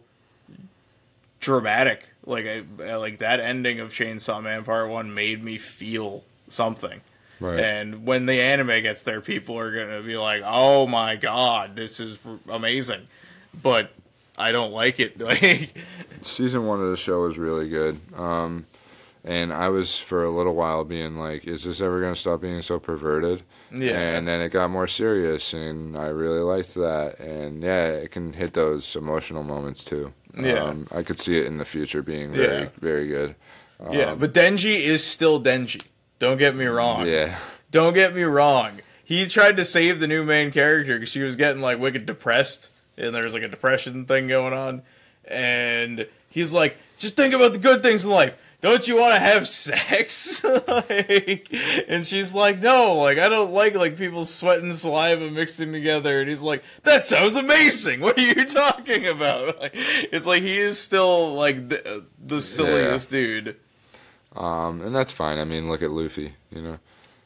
dramatic. Like, I like that ending of Chainsaw Man Part One made me feel something. Right. And when the anime gets there, people are gonna be like, "Oh my god, this is amazing," but I don't like it. Like, Season one of the show was really good. Um, and I was for a little while being like, is this ever going to stop being so perverted? Yeah. And then it got more serious, and I really liked that. And yeah, it can hit those emotional moments too. Yeah. Um, I could see it in the future being very, Yeah. very good. yeah, but Denji is still Denji. Don't get me wrong. Yeah. Don't get me wrong. He tried to save the new main character because she was getting like wicked depressed, and there was like a depression thing going on. And he's like, "Just think about the good things in life. Don't you want to have sex?" like, and she's like, "No, like I don't like like people sweat and saliva mixing together." And he's like, "That sounds amazing. What are you talking about?" Like, it's like he is still like the, the silliest dude. Um, and that's fine. I mean, look at Luffy. You know,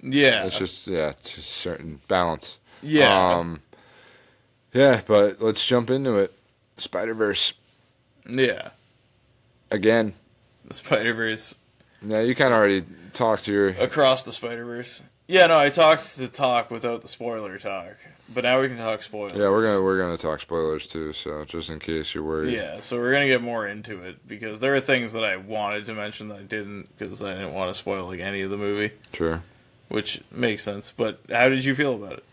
Yeah, it's just yeah, just certain balance. yeah. Um, yeah, but let's jump into it. Spider Verse Yeah. again. The Spider Verse Yeah, you kind of already talked to your. across the Spider Verse. Yeah, no, I talked to talk without the spoiler talk, but now we can talk spoilers. Yeah, we're gonna we're gonna talk spoilers too. So just in case you're worried. Yeah, so we're gonna get more into it because there are things that I wanted to mention that I didn't because I didn't want to spoil like any of the movie, Sure. which makes sense. But how did you feel about it?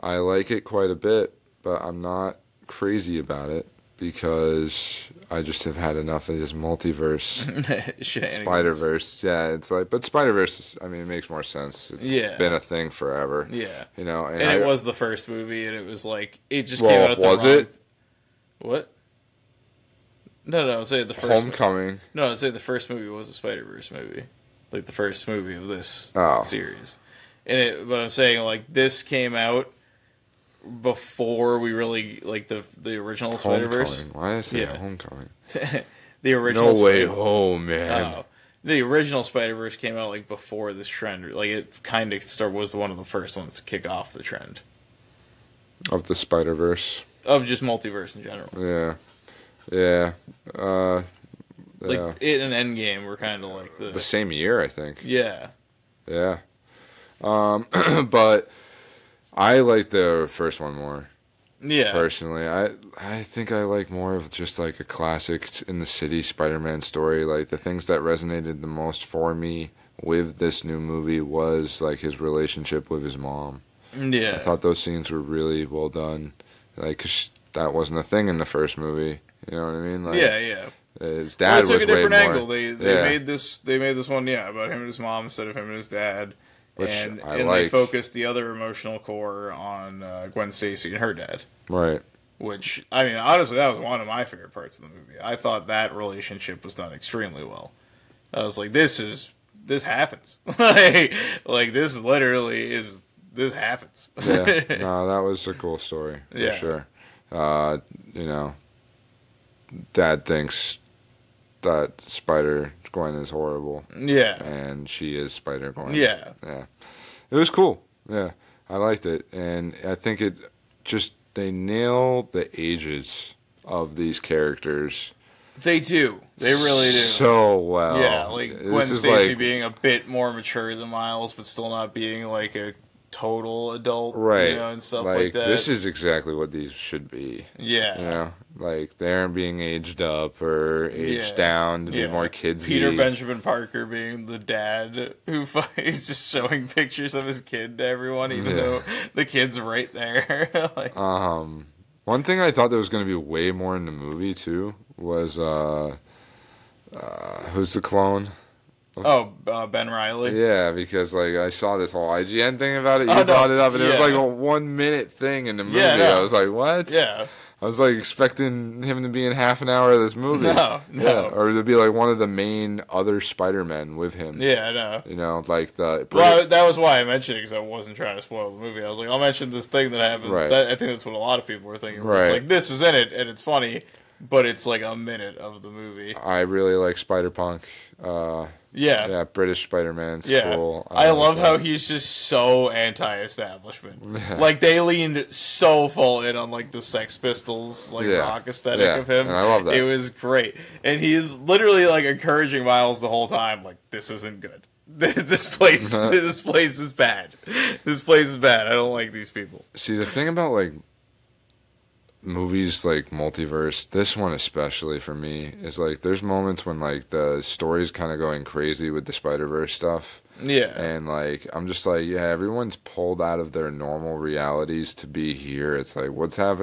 I like it quite a bit, but I'm not crazy about it because I just have had enough of this multiverse. Spider Verse, yeah, it's like, but Spider Verse, I mean, it makes more sense. It's Yeah. been a thing forever, Yeah, you know. And, and I, it was the first movie, and it was like it just Well, came out. The was wrong... it? What? No, no, I'd say the first. Homecoming. No, I'd say the first movie was a Spider Verse movie, like the first movie of this Oh. series. And it, but I'm saying like this came out before we really like the the original Spider Verse. Why did I say Yeah. Homecoming? the original. No way. Spider- Oh man. Oh. the original Spider Verse came out like before this trend. Like it kind of start was one of the first ones to kick off the trend Of the Spider Verse. of just multiverse in general. Yeah. Yeah. Uh, Like yeah. it and Endgame were kind of like the, the same year, I think. yeah. Yeah. Um, but I like the first one more Yeah. personally. I I think I like more of just like a classic in the city Spider-Man story. Like the things that resonated the most for me with this new movie was like his relationship with his mom. Yeah. I thought those scenes were really well done. Like 'cause that wasn't a thing in the first movie. You know what I mean? Like, yeah, yeah. His Well, dad they took was a different way more. angle. They they Yeah. made this they made this one yeah about him and his mom instead of him and his dad, Which and and they focused the other emotional core on uh, Gwen Stacy and her dad. right. Which I mean, honestly, that was one of my favorite parts of the movie. I thought that relationship was done extremely well. I was like, this is this happens. like, like this literally is this happens. yeah, no, that was a cool story for Yeah. sure. Uh, you know, Dad thinks that Spider Gwen is horrible, yeah, and she is Spider Gwen. yeah, yeah, it was cool. Yeah, I liked it, and I think it just they nail the ages of these characters they do. They really do. so well. Yeah, like Gwen Stacy like- being a bit more mature than Miles, but still not being like a total adult, right, You know, and stuff like, that. This is exactly what these should be. yeah, You know, like they aren't being aged up or aged Yeah. down to yeah. be more kids. Peter Benjamin Parker being the dad who is just showing pictures of his kid to everyone, even Yeah. though the kid's right there. like, Um, one thing I thought that was going to be way more in the movie too was uh, uh, who's the clone? Oh, uh, Ben Riley. Yeah, because like I saw this whole IGN thing about it. You Oh, no, brought it up, and it was yeah. like a one minute thing in the movie. Yeah, no. I was like, what? Yeah. I was like expecting him to be in half an hour of this movie. No, no. Yeah, or to be like one of the main other Spider Men with him. Yeah, I know. You know, like the Well, that was why I mentioned it because I wasn't trying to spoil the movie. I was like, I'll mention this thing that happened. Right. That, I think that's what a lot of people were thinking. where Right. It's like this is in it and it's funny, but it's like a minute of the movie. I really like Spider Punk. Uh, Yeah. yeah, British Spider Man's Yeah, cool. I, like love how he's just so anti-establishment. Like they leaned so full in on like the Sex Pistols, like Yeah, rock aesthetic yeah, of him. and I love that. It was great, and he's literally like encouraging Miles the whole time. Like this isn't good. This place, this place is bad. This place is bad. I don't like these people. See, the thing about like movies like multiverse, this one especially for me, is like there's moments when like the story's kind of going crazy with the Spider Verse stuff. Yeah, And like I'm just like, yeah, everyone's pulled out of their normal realities to be here. It's like, what's happening?